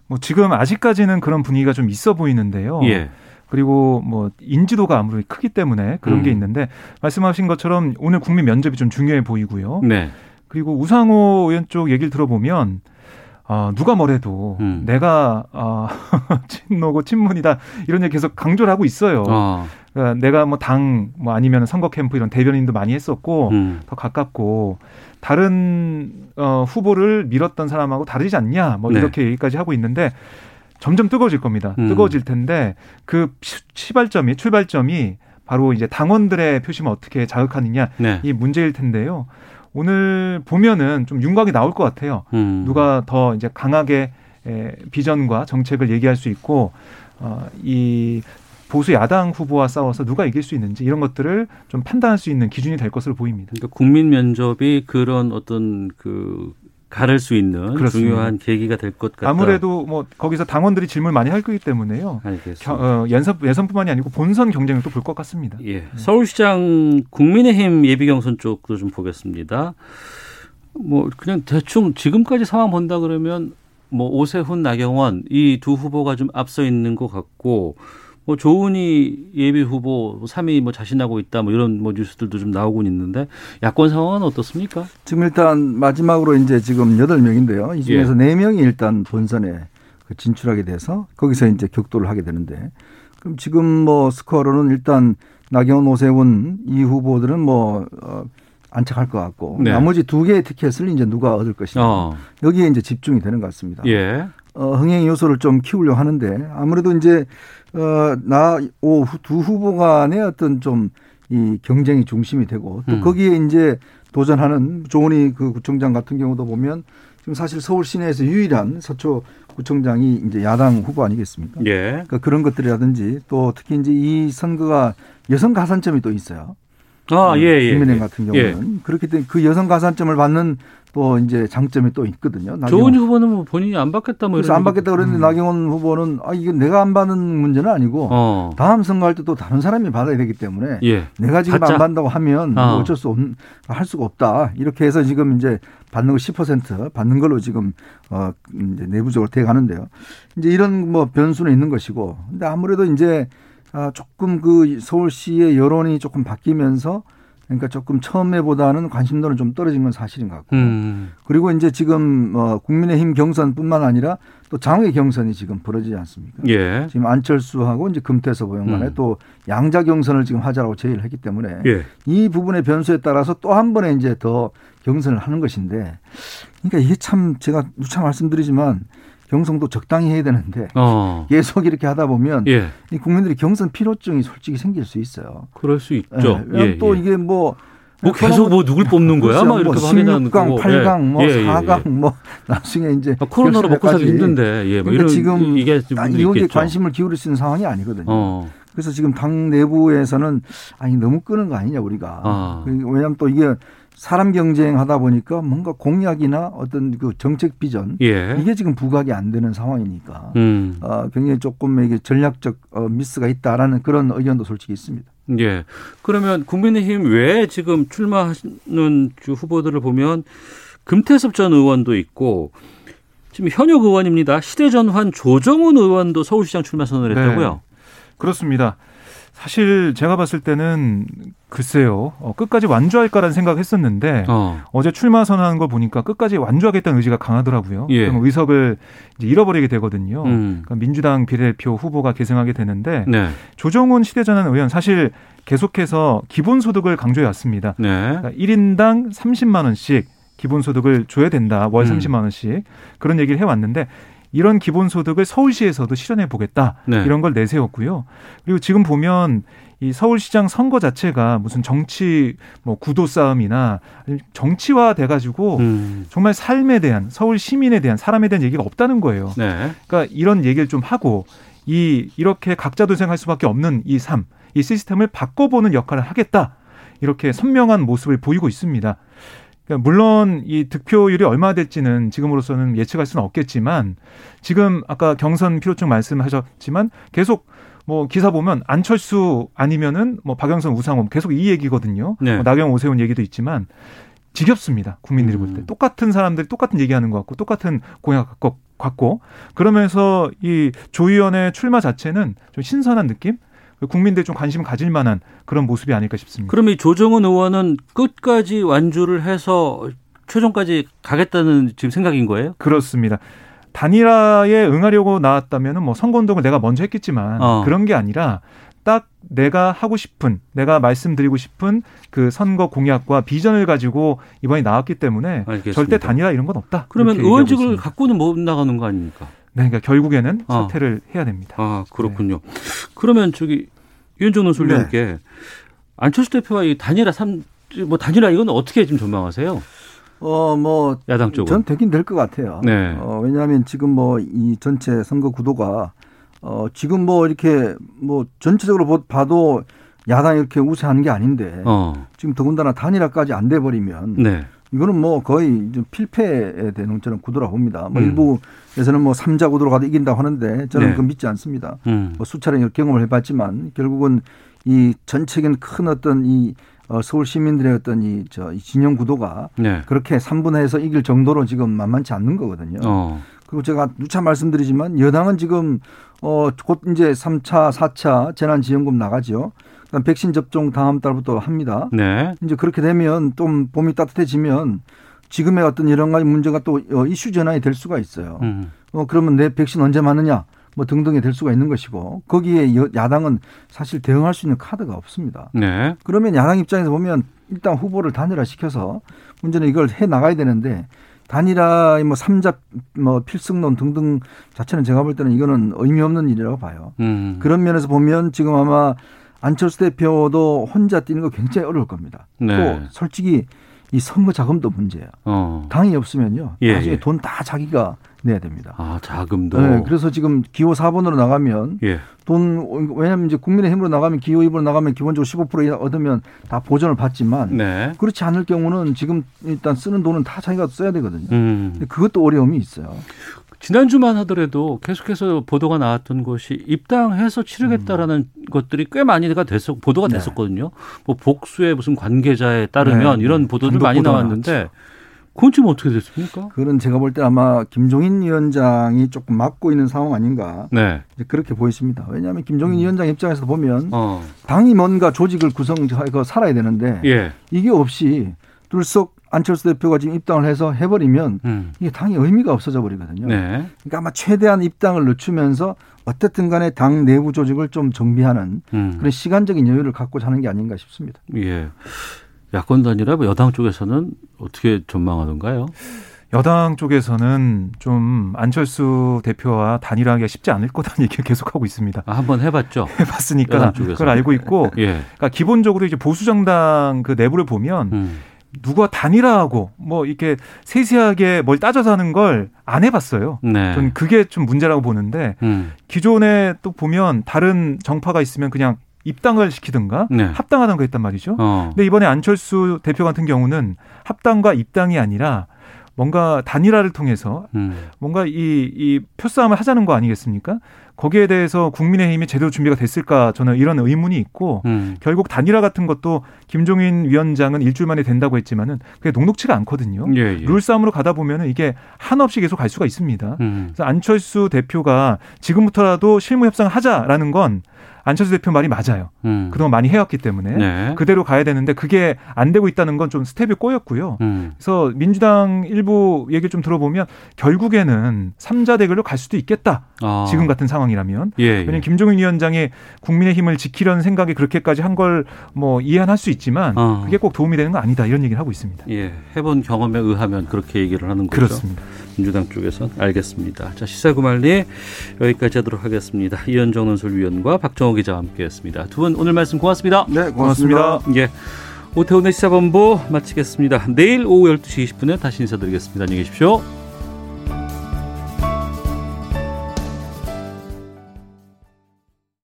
뭐 지금 아직까지는 그런 분위기가 좀 있어 보이는데요. 예. 그리고 뭐 인지도가 아무래도 크기 때문에 그런 음. 게 있는데 말씀하신 것처럼 오늘 국민 면접이 좀 중요해 보이고요. 네. 그리고 우상호 의원 쪽 얘기를 들어보면 아, 누가 뭐래도 음. 내가 아, [laughs] 친노고 친문이다 이런 얘기 계속 강조를 하고 있어요. 어. 그러니까 내가 뭐당뭐 아니면 선거 캠프 이런 대변인도 많이 했었고 음. 더 가깝고 다른 어, 후보를 밀었던 사람하고 다르지 않냐 뭐 네. 이렇게 얘기까지 하고 있는데 점점 뜨거워질 겁니다. 음. 뜨거워질 텐데 그 시- 시발점이 출발점이 바로 이제 당원들의 표심을 어떻게 자극하느냐 네. 이 문제일 텐데요. 오늘 보면은 좀 윤곽이 나올 것 같아요. 음. 누가 더 이제 강하게 에, 비전과 정책을 얘기할 수 있고 어, 이 보수 야당 후보와 싸워서 누가 이길 수 있는지 이런 것들을 좀 판단할 수 있는 기준이 될 것으로 보입니다. 그러니까 국민 면접이 그런 어떤 그 가를 수 있는 그렇습니다. 중요한 계기가 될 것 같다. 아무래도 뭐 거기서 당원들이 질문 많이 할 거기 때문에요. 알겠습니다. 겨- 어, 연선 예선뿐만이 아니고 본선 경쟁을 또 볼 것 같습니다. 예. 서울시장 국민의힘 예비 경선 쪽도 좀 보겠습니다. 뭐 그냥 대충 지금까지 상황 본다 그러면 뭐 오세훈 나경원 이 두 후보가 좀 앞서 있는 것 같고 뭐 조은희 예비 후보 3위 뭐 자신하고 있다 뭐 이런 뭐 뉴스들도 좀 나오고 있는데 야권 상황은 어떻습니까? 지금 일단 마지막으로 이제 지금 여덟 명인데요. 이 중에서 예. 네 명이 일단 본선에 그 진출하게 돼서 거기서 이제 격돌을 하게 되는데 그럼 지금 뭐 스코어로는 일단 나경원, 오세훈 이 후보들은 뭐 어, 안착할 것 같고 네. 나머지 두 개의 티켓을 이제 누가 얻을 것이냐 어. 여기에 이제 집중이 되는 것 같습니다. 예. 어, 흥행 요소를 좀 키우려고 하는데 아무래도 이제 어, 나두 후보 간의 어떤 좀 이 경쟁이 중심이 되고 또 음. 거기에 이제 도전하는 조은희 그 구청장 같은 경우도 보면 지금 사실 서울 시내에서 유일한 서초 구청장이 이제 야당 후보 아니겠습니까? 예. 그러니까 그런 것들이라든지 또 특히 이제 이 선거가 여성 가산점이 또 있어요. 아, 예, 예. 국민의힘 예. 같은 경우는 그렇기 때문에 그 여성 가산점을 받는 또 이제 장점이 또 있거든요. 조은희 후보는 뭐 본인이 안 받겠다 뭐 그래서 안 받겠다 그랬는데 음. 나경원 후보는 아 이게 내가 안 받는 문제는 아니고 어. 다음 선거할 때 또 다른 사람이 받아야 되기 때문에 예. 내가 지금 받자. 안 받는다고 하면 어. 어쩔 수 없, 할 수가 없다. 이렇게 해서 지금 이제 받는 거 10% 받는 걸로 지금 어 이제 내부적으로 돼 가는데요. 이제 이런 뭐 변수는 있는 것이고. 근데 아무래도 이제 아 조금 그 서울시의 여론이 조금 바뀌면서 그러니까 조금 처음에보다는 관심도는 좀 떨어진 건 사실인 것 같고. 음. 그리고 이제 지금 어 국민의힘 경선뿐만 아니라 또 장외 경선이 지금 벌어지지 않습니까? 예. 지금 안철수하고 이제 금태섭 의원간에 음. 또 양자 경선을 지금 하자라고 제의를 했기 때문에 예. 이 부분의 변수에 따라서 또 한 번에 이제 더 경선을 하는 것인데 그러니까 이게 참 제가 누차 말씀드리지만 경선도 적당히 해야 되는데 어. 계속 이렇게 하다 보면 예. 이 국민들이 경선 필요증이 솔직히 생길 수 있어요. 그럴 수 있죠. 예, 예, 또 예. 이게 뭐뭐 계속 뭐 누굴 뽑는 거야? 막 이렇게 확인하는 16강, 거고. 8강, 뭐 예, 예, 예, 4강, 뭐 [laughs] 나중에 이제 아, 코로나로 먹고 살기. 힘든데, 예, 뭐 그러니까 이런 지금 이게 좀 아, 있겠죠. 관심을 기울일 수 있는 상황이 아니거든요. 어. 그래서 지금 당 내부에서는 아니 너무 끄는 거 아니냐 우리가. 아. 그 왜냐하면 또 이게 사람 경쟁하다 보니까 뭔가 공약이나 어떤 그 정책 비전 예. 이게 지금 부각이 안 되는 상황이니까 음. 어, 굉장히 조금 이게 전략적 어, 미스가 있다라는 그런 의견도 솔직히 있습니다. 예. 그러면 국민의힘 외에 지금 출마하는 주 후보들을 보면 금태섭 전 의원도 있고 지금 현역 의원입니다. 시대전환 조정훈 의원도 서울시장 출마 선언을 네. 했다고요? 그렇습니다. 사실 제가 봤을 때는 글쎄요 어, 끝까지 완주할까라는 생각했었는데 어. 제 출마 선언한 걸 보니까 끝까지 완주하겠다는 의지가 강하더라고요. 예. 그럼 의석을 잃어버리게 되거든요. 음. 그러니까 민주당 비례대표 후보가 계승하게 되는데 네. 조정훈 시대전환 의원 사실 계속해서 기본소득을 강조해 왔습니다. 네. 그러니까 1인당 30만 원씩 기본소득을 줘야 된다. 월 음. 30만 원씩 그런 얘기를 해왔는데 이런 기본소득을 서울시에서도 실현해 보겠다. 네. 이런 걸 내세웠고요. 그리고 지금 보면 이 서울시장 선거 자체가 무슨 정치 뭐 구도 싸움이나 정치화 돼가지고 음. 정말 삶에 대한 서울 시민에 대한 사람에 대한 얘기가 없다는 거예요. 네. 그러니까 이런 얘기를 좀 하고 이 이렇게 각자 도생할 수밖에 없는 이 삶, 이 시스템을 바꿔보는 역할을 하겠다. 이렇게 선명한 모습을 보이고 있습니다. 그러니까 물론 이 득표율이 얼마 될지는 지금으로서는 예측할 수는 없겠지만 지금 아까 경선 필요증 말씀하셨지만 계속 뭐 기사 보면 안철수 아니면은 뭐 박영선 우상호 계속 이 얘기거든요. 네. 뭐 나경 오세훈 얘기도 있지만 지겹습니다. 국민들이 볼 때. 똑같은 사람들이 똑같은 얘기하는 것 같고 똑같은 공약 갖고, 갖고 그러면서 이 조 의원의 출마 자체는 좀 신선한 느낌? 국민들이 좀 관심 가질 만한 그런 모습이 아닐까 싶습니다. 그럼 이 조정훈 의원은 끝까지 완주를 해서 최종까지 가겠다는 지금 생각인 거예요? 그렇습니다. 단일화에 응하려고 나왔다면 뭐 선거운동을 내가 먼저 했겠지만 어. 그런 게 아니라 딱 내가 하고 싶은 내가 말씀드리고 싶은 그 선거 공약과 비전을 가지고 이번에 나왔기 때문에 알겠습니다. 절대 단일화 이런 건 없다. 그러면 의원직을. 갖고는 못 나가는 거 아닙니까? 네, 그러니까 결국에는 어. 사퇴를 해야 됩니다. 아 그렇군요. 그러면 저기 유현정 논술님께 안철수 대표와 이 단일화 삼, 뭐 단일화 이건 어떻게 지금 전망하세요? 어, 뭐. 야당 쪽은. 전 되긴 될 것 같아요. 네. 어, 왜냐하면 지금 뭐 이 전체 선거 구도가 어, 지금 뭐 이렇게 뭐 전체적으로 보- 봐도 야당이 이렇게 우세하는 게 아닌데 어. 지금 더군다나 단일화까지 안 돼 버리면 네. 이거는 뭐 거의 좀 필패에 되는 저는 구도라 봅니다. 뭐 음. 일부에서는 뭐 삼자 구도로 가도 이긴다고 하는데 저는 네. 그건 믿지 않습니다. 음. 뭐 수차례 경험을 해봤지만 결국은 이 전체적인 큰 어떤 이 어, 서울 시민들의 어떤 이, 저, 이 진영 구도가 네. 그렇게 3분해서 이길 정도로 지금 만만치 않는 거거든요. 어. 그리고 제가 누차 말씀드리지만 여당은 지금 어, 곧 이제 3차, 4차 재난지원금 나가죠. 그다음 백신 접종 다음 달부터 합니다. 네. 이제 그렇게 되면 좀 봄이 따뜻해지면 지금의 어떤 여러 가지 문제가 또 어, 이슈 전환이 될 수가 있어요. 음. 어, 그러면 내 백신 언제 맞느냐 뭐 등등이 될 수가 있는 것이고 거기에 여- 야당은 사실 대응할 수 있는 카드가 없습니다. 네. 그러면 야당 입장에서 보면 일단 후보를 단일화 시켜서 문제는 이걸 해 나가야 되는데 단일화 뭐 삼자 뭐 필승론 등등 자체는 제가 볼 때는 이거는 의미 없는 일이라고 봐요. 음. 그런 면에서 보면 지금 아마 안철수 대표도 혼자 뛰는 거 굉장히 어려울 겁니다. 네. 또 솔직히 이 선거 자금도 문제야. 어. 당이 없으면요. 예, 나중에 예. 돈다 자기가 내야 됩니다. 아 자금도. 네, 그래서 지금 기호 4번으로 나가면 예. 돈 왜냐하면 이제 국민의힘으로 나가면 기호 2번으로 나가면 기본적으로 15% 얻으면 다 보전을 받지만 네. 그렇지 않을 경우는 지금 일단 쓰는 돈은 다 자기가 써야 되거든요. 음. 그것도 어려움이 있어요. 지난주만 하더라도 계속해서 보도가 나왔던 것이 입당해서 치르겠다라는 것들이 꽤 많이가 됐었 보도가 음. 네. 됐었거든요. 뭐 복수의 무슨 관계자에 따르면 네. 이런 보도들 많이 나왔는데 그건 지금 어떻게 됐습니까? 그런 제가 볼 때 아마 김종인 위원장이 조금 막고 있는 상황 아닌가. 네. 그렇게 보여집니다. 왜냐하면 김종인 위원장 입장에서 보면 어. 당이 뭔가 조직을 구성하고 살아야 되는데 예. 이게 없이 둘썩 안철수 대표가 지금 입당을 해서 해버리면 음. 이게 당이 의미가 없어져 버리거든요. 네. 그러니까 아마 최대한 입당을 늦추면서 어쨌든 간에 당 내부 조직을 좀 정비하는 음. 그런 시간적인 여유를 갖고자 하는 게 아닌가 싶습니다. 예. 야권 단일화 뭐 여당 쪽에서는 어떻게 전망하던가요? 여당 쪽에서는 좀 안철수 대표와 단일화하기가 쉽지 않을 거다는 [laughs] 얘기를 계속하고 있습니다. 아, 한번 해봤죠. [laughs] 해봤으니까. 그걸 알고 있고, 예. 그러니까 기본적으로 이제 보수 정당 그 내부를 보면 음. 누가 단일화하고 뭐 이렇게 세세하게 뭘 따져서 하는 걸 안 해봤어요. 네. 전 그게 좀 문제라고 보는데 음. 기존에 또 보면 다른 정파가 있으면 그냥 입당을 시키든가 네. 합당하든가 했단 말이죠. 어. 근데 이번에 안철수 대표 같은 경우는 합당과 입당이 아니라 뭔가 단일화를 통해서 음. 뭔가 이, 이 표싸움을 하자는 거 아니겠습니까? 거기에 대해서 국민의힘이 제대로 준비가 됐을까 저는 이런 의문이 있고 음. 결국 단일화 같은 것도 김종인 위원장은 일주일 만에 된다고 했지만은 그게 녹록치가 않거든요. 예, 예. 룰 싸움으로 가다 보면은 이게 한없이 계속 갈 수가 있습니다. 음. 그래서 안철수 대표가 지금부터라도 실무 협상을 하자라는 건 안철수 대표 말이 맞아요. 음. 그동안 많이 해왔기 때문에 네. 그대로 가야 되는데 그게 안 되고 있다는 건 좀 스텝이 꼬였고요. 음. 그래서 민주당 일부 얘기를 좀 들어보면 결국에는 삼자 대결로 갈 수도 있겠다. 아. 지금 같은 상황이라면. 예, 예. 왜냐하면 김종인 위원장이 국민의 힘을 지키려는 생각이 그렇게까지 한 걸 뭐 이해할 수 있지만 어. 그게 꼭 도움이 되는 건 아니다. 이런 얘기를 하고 있습니다. 예, 해본 경험에 의하면 그렇게 얘기를 하는 거죠. 그렇습니다. 민주당 쪽에선 알겠습니다. 자 시사구말리 여기까지 하도록 하겠습니다. 이현정 논술위원과 박정호 기자와 함께했습니다. 두 분 오늘 말씀 고맙습니다. 네, 고맙습니다. 예, 오태훈의 시사본부 마치겠습니다. 내일 오후 12시 20분에 다시 인사드리겠습니다. 안녕히 계십시오.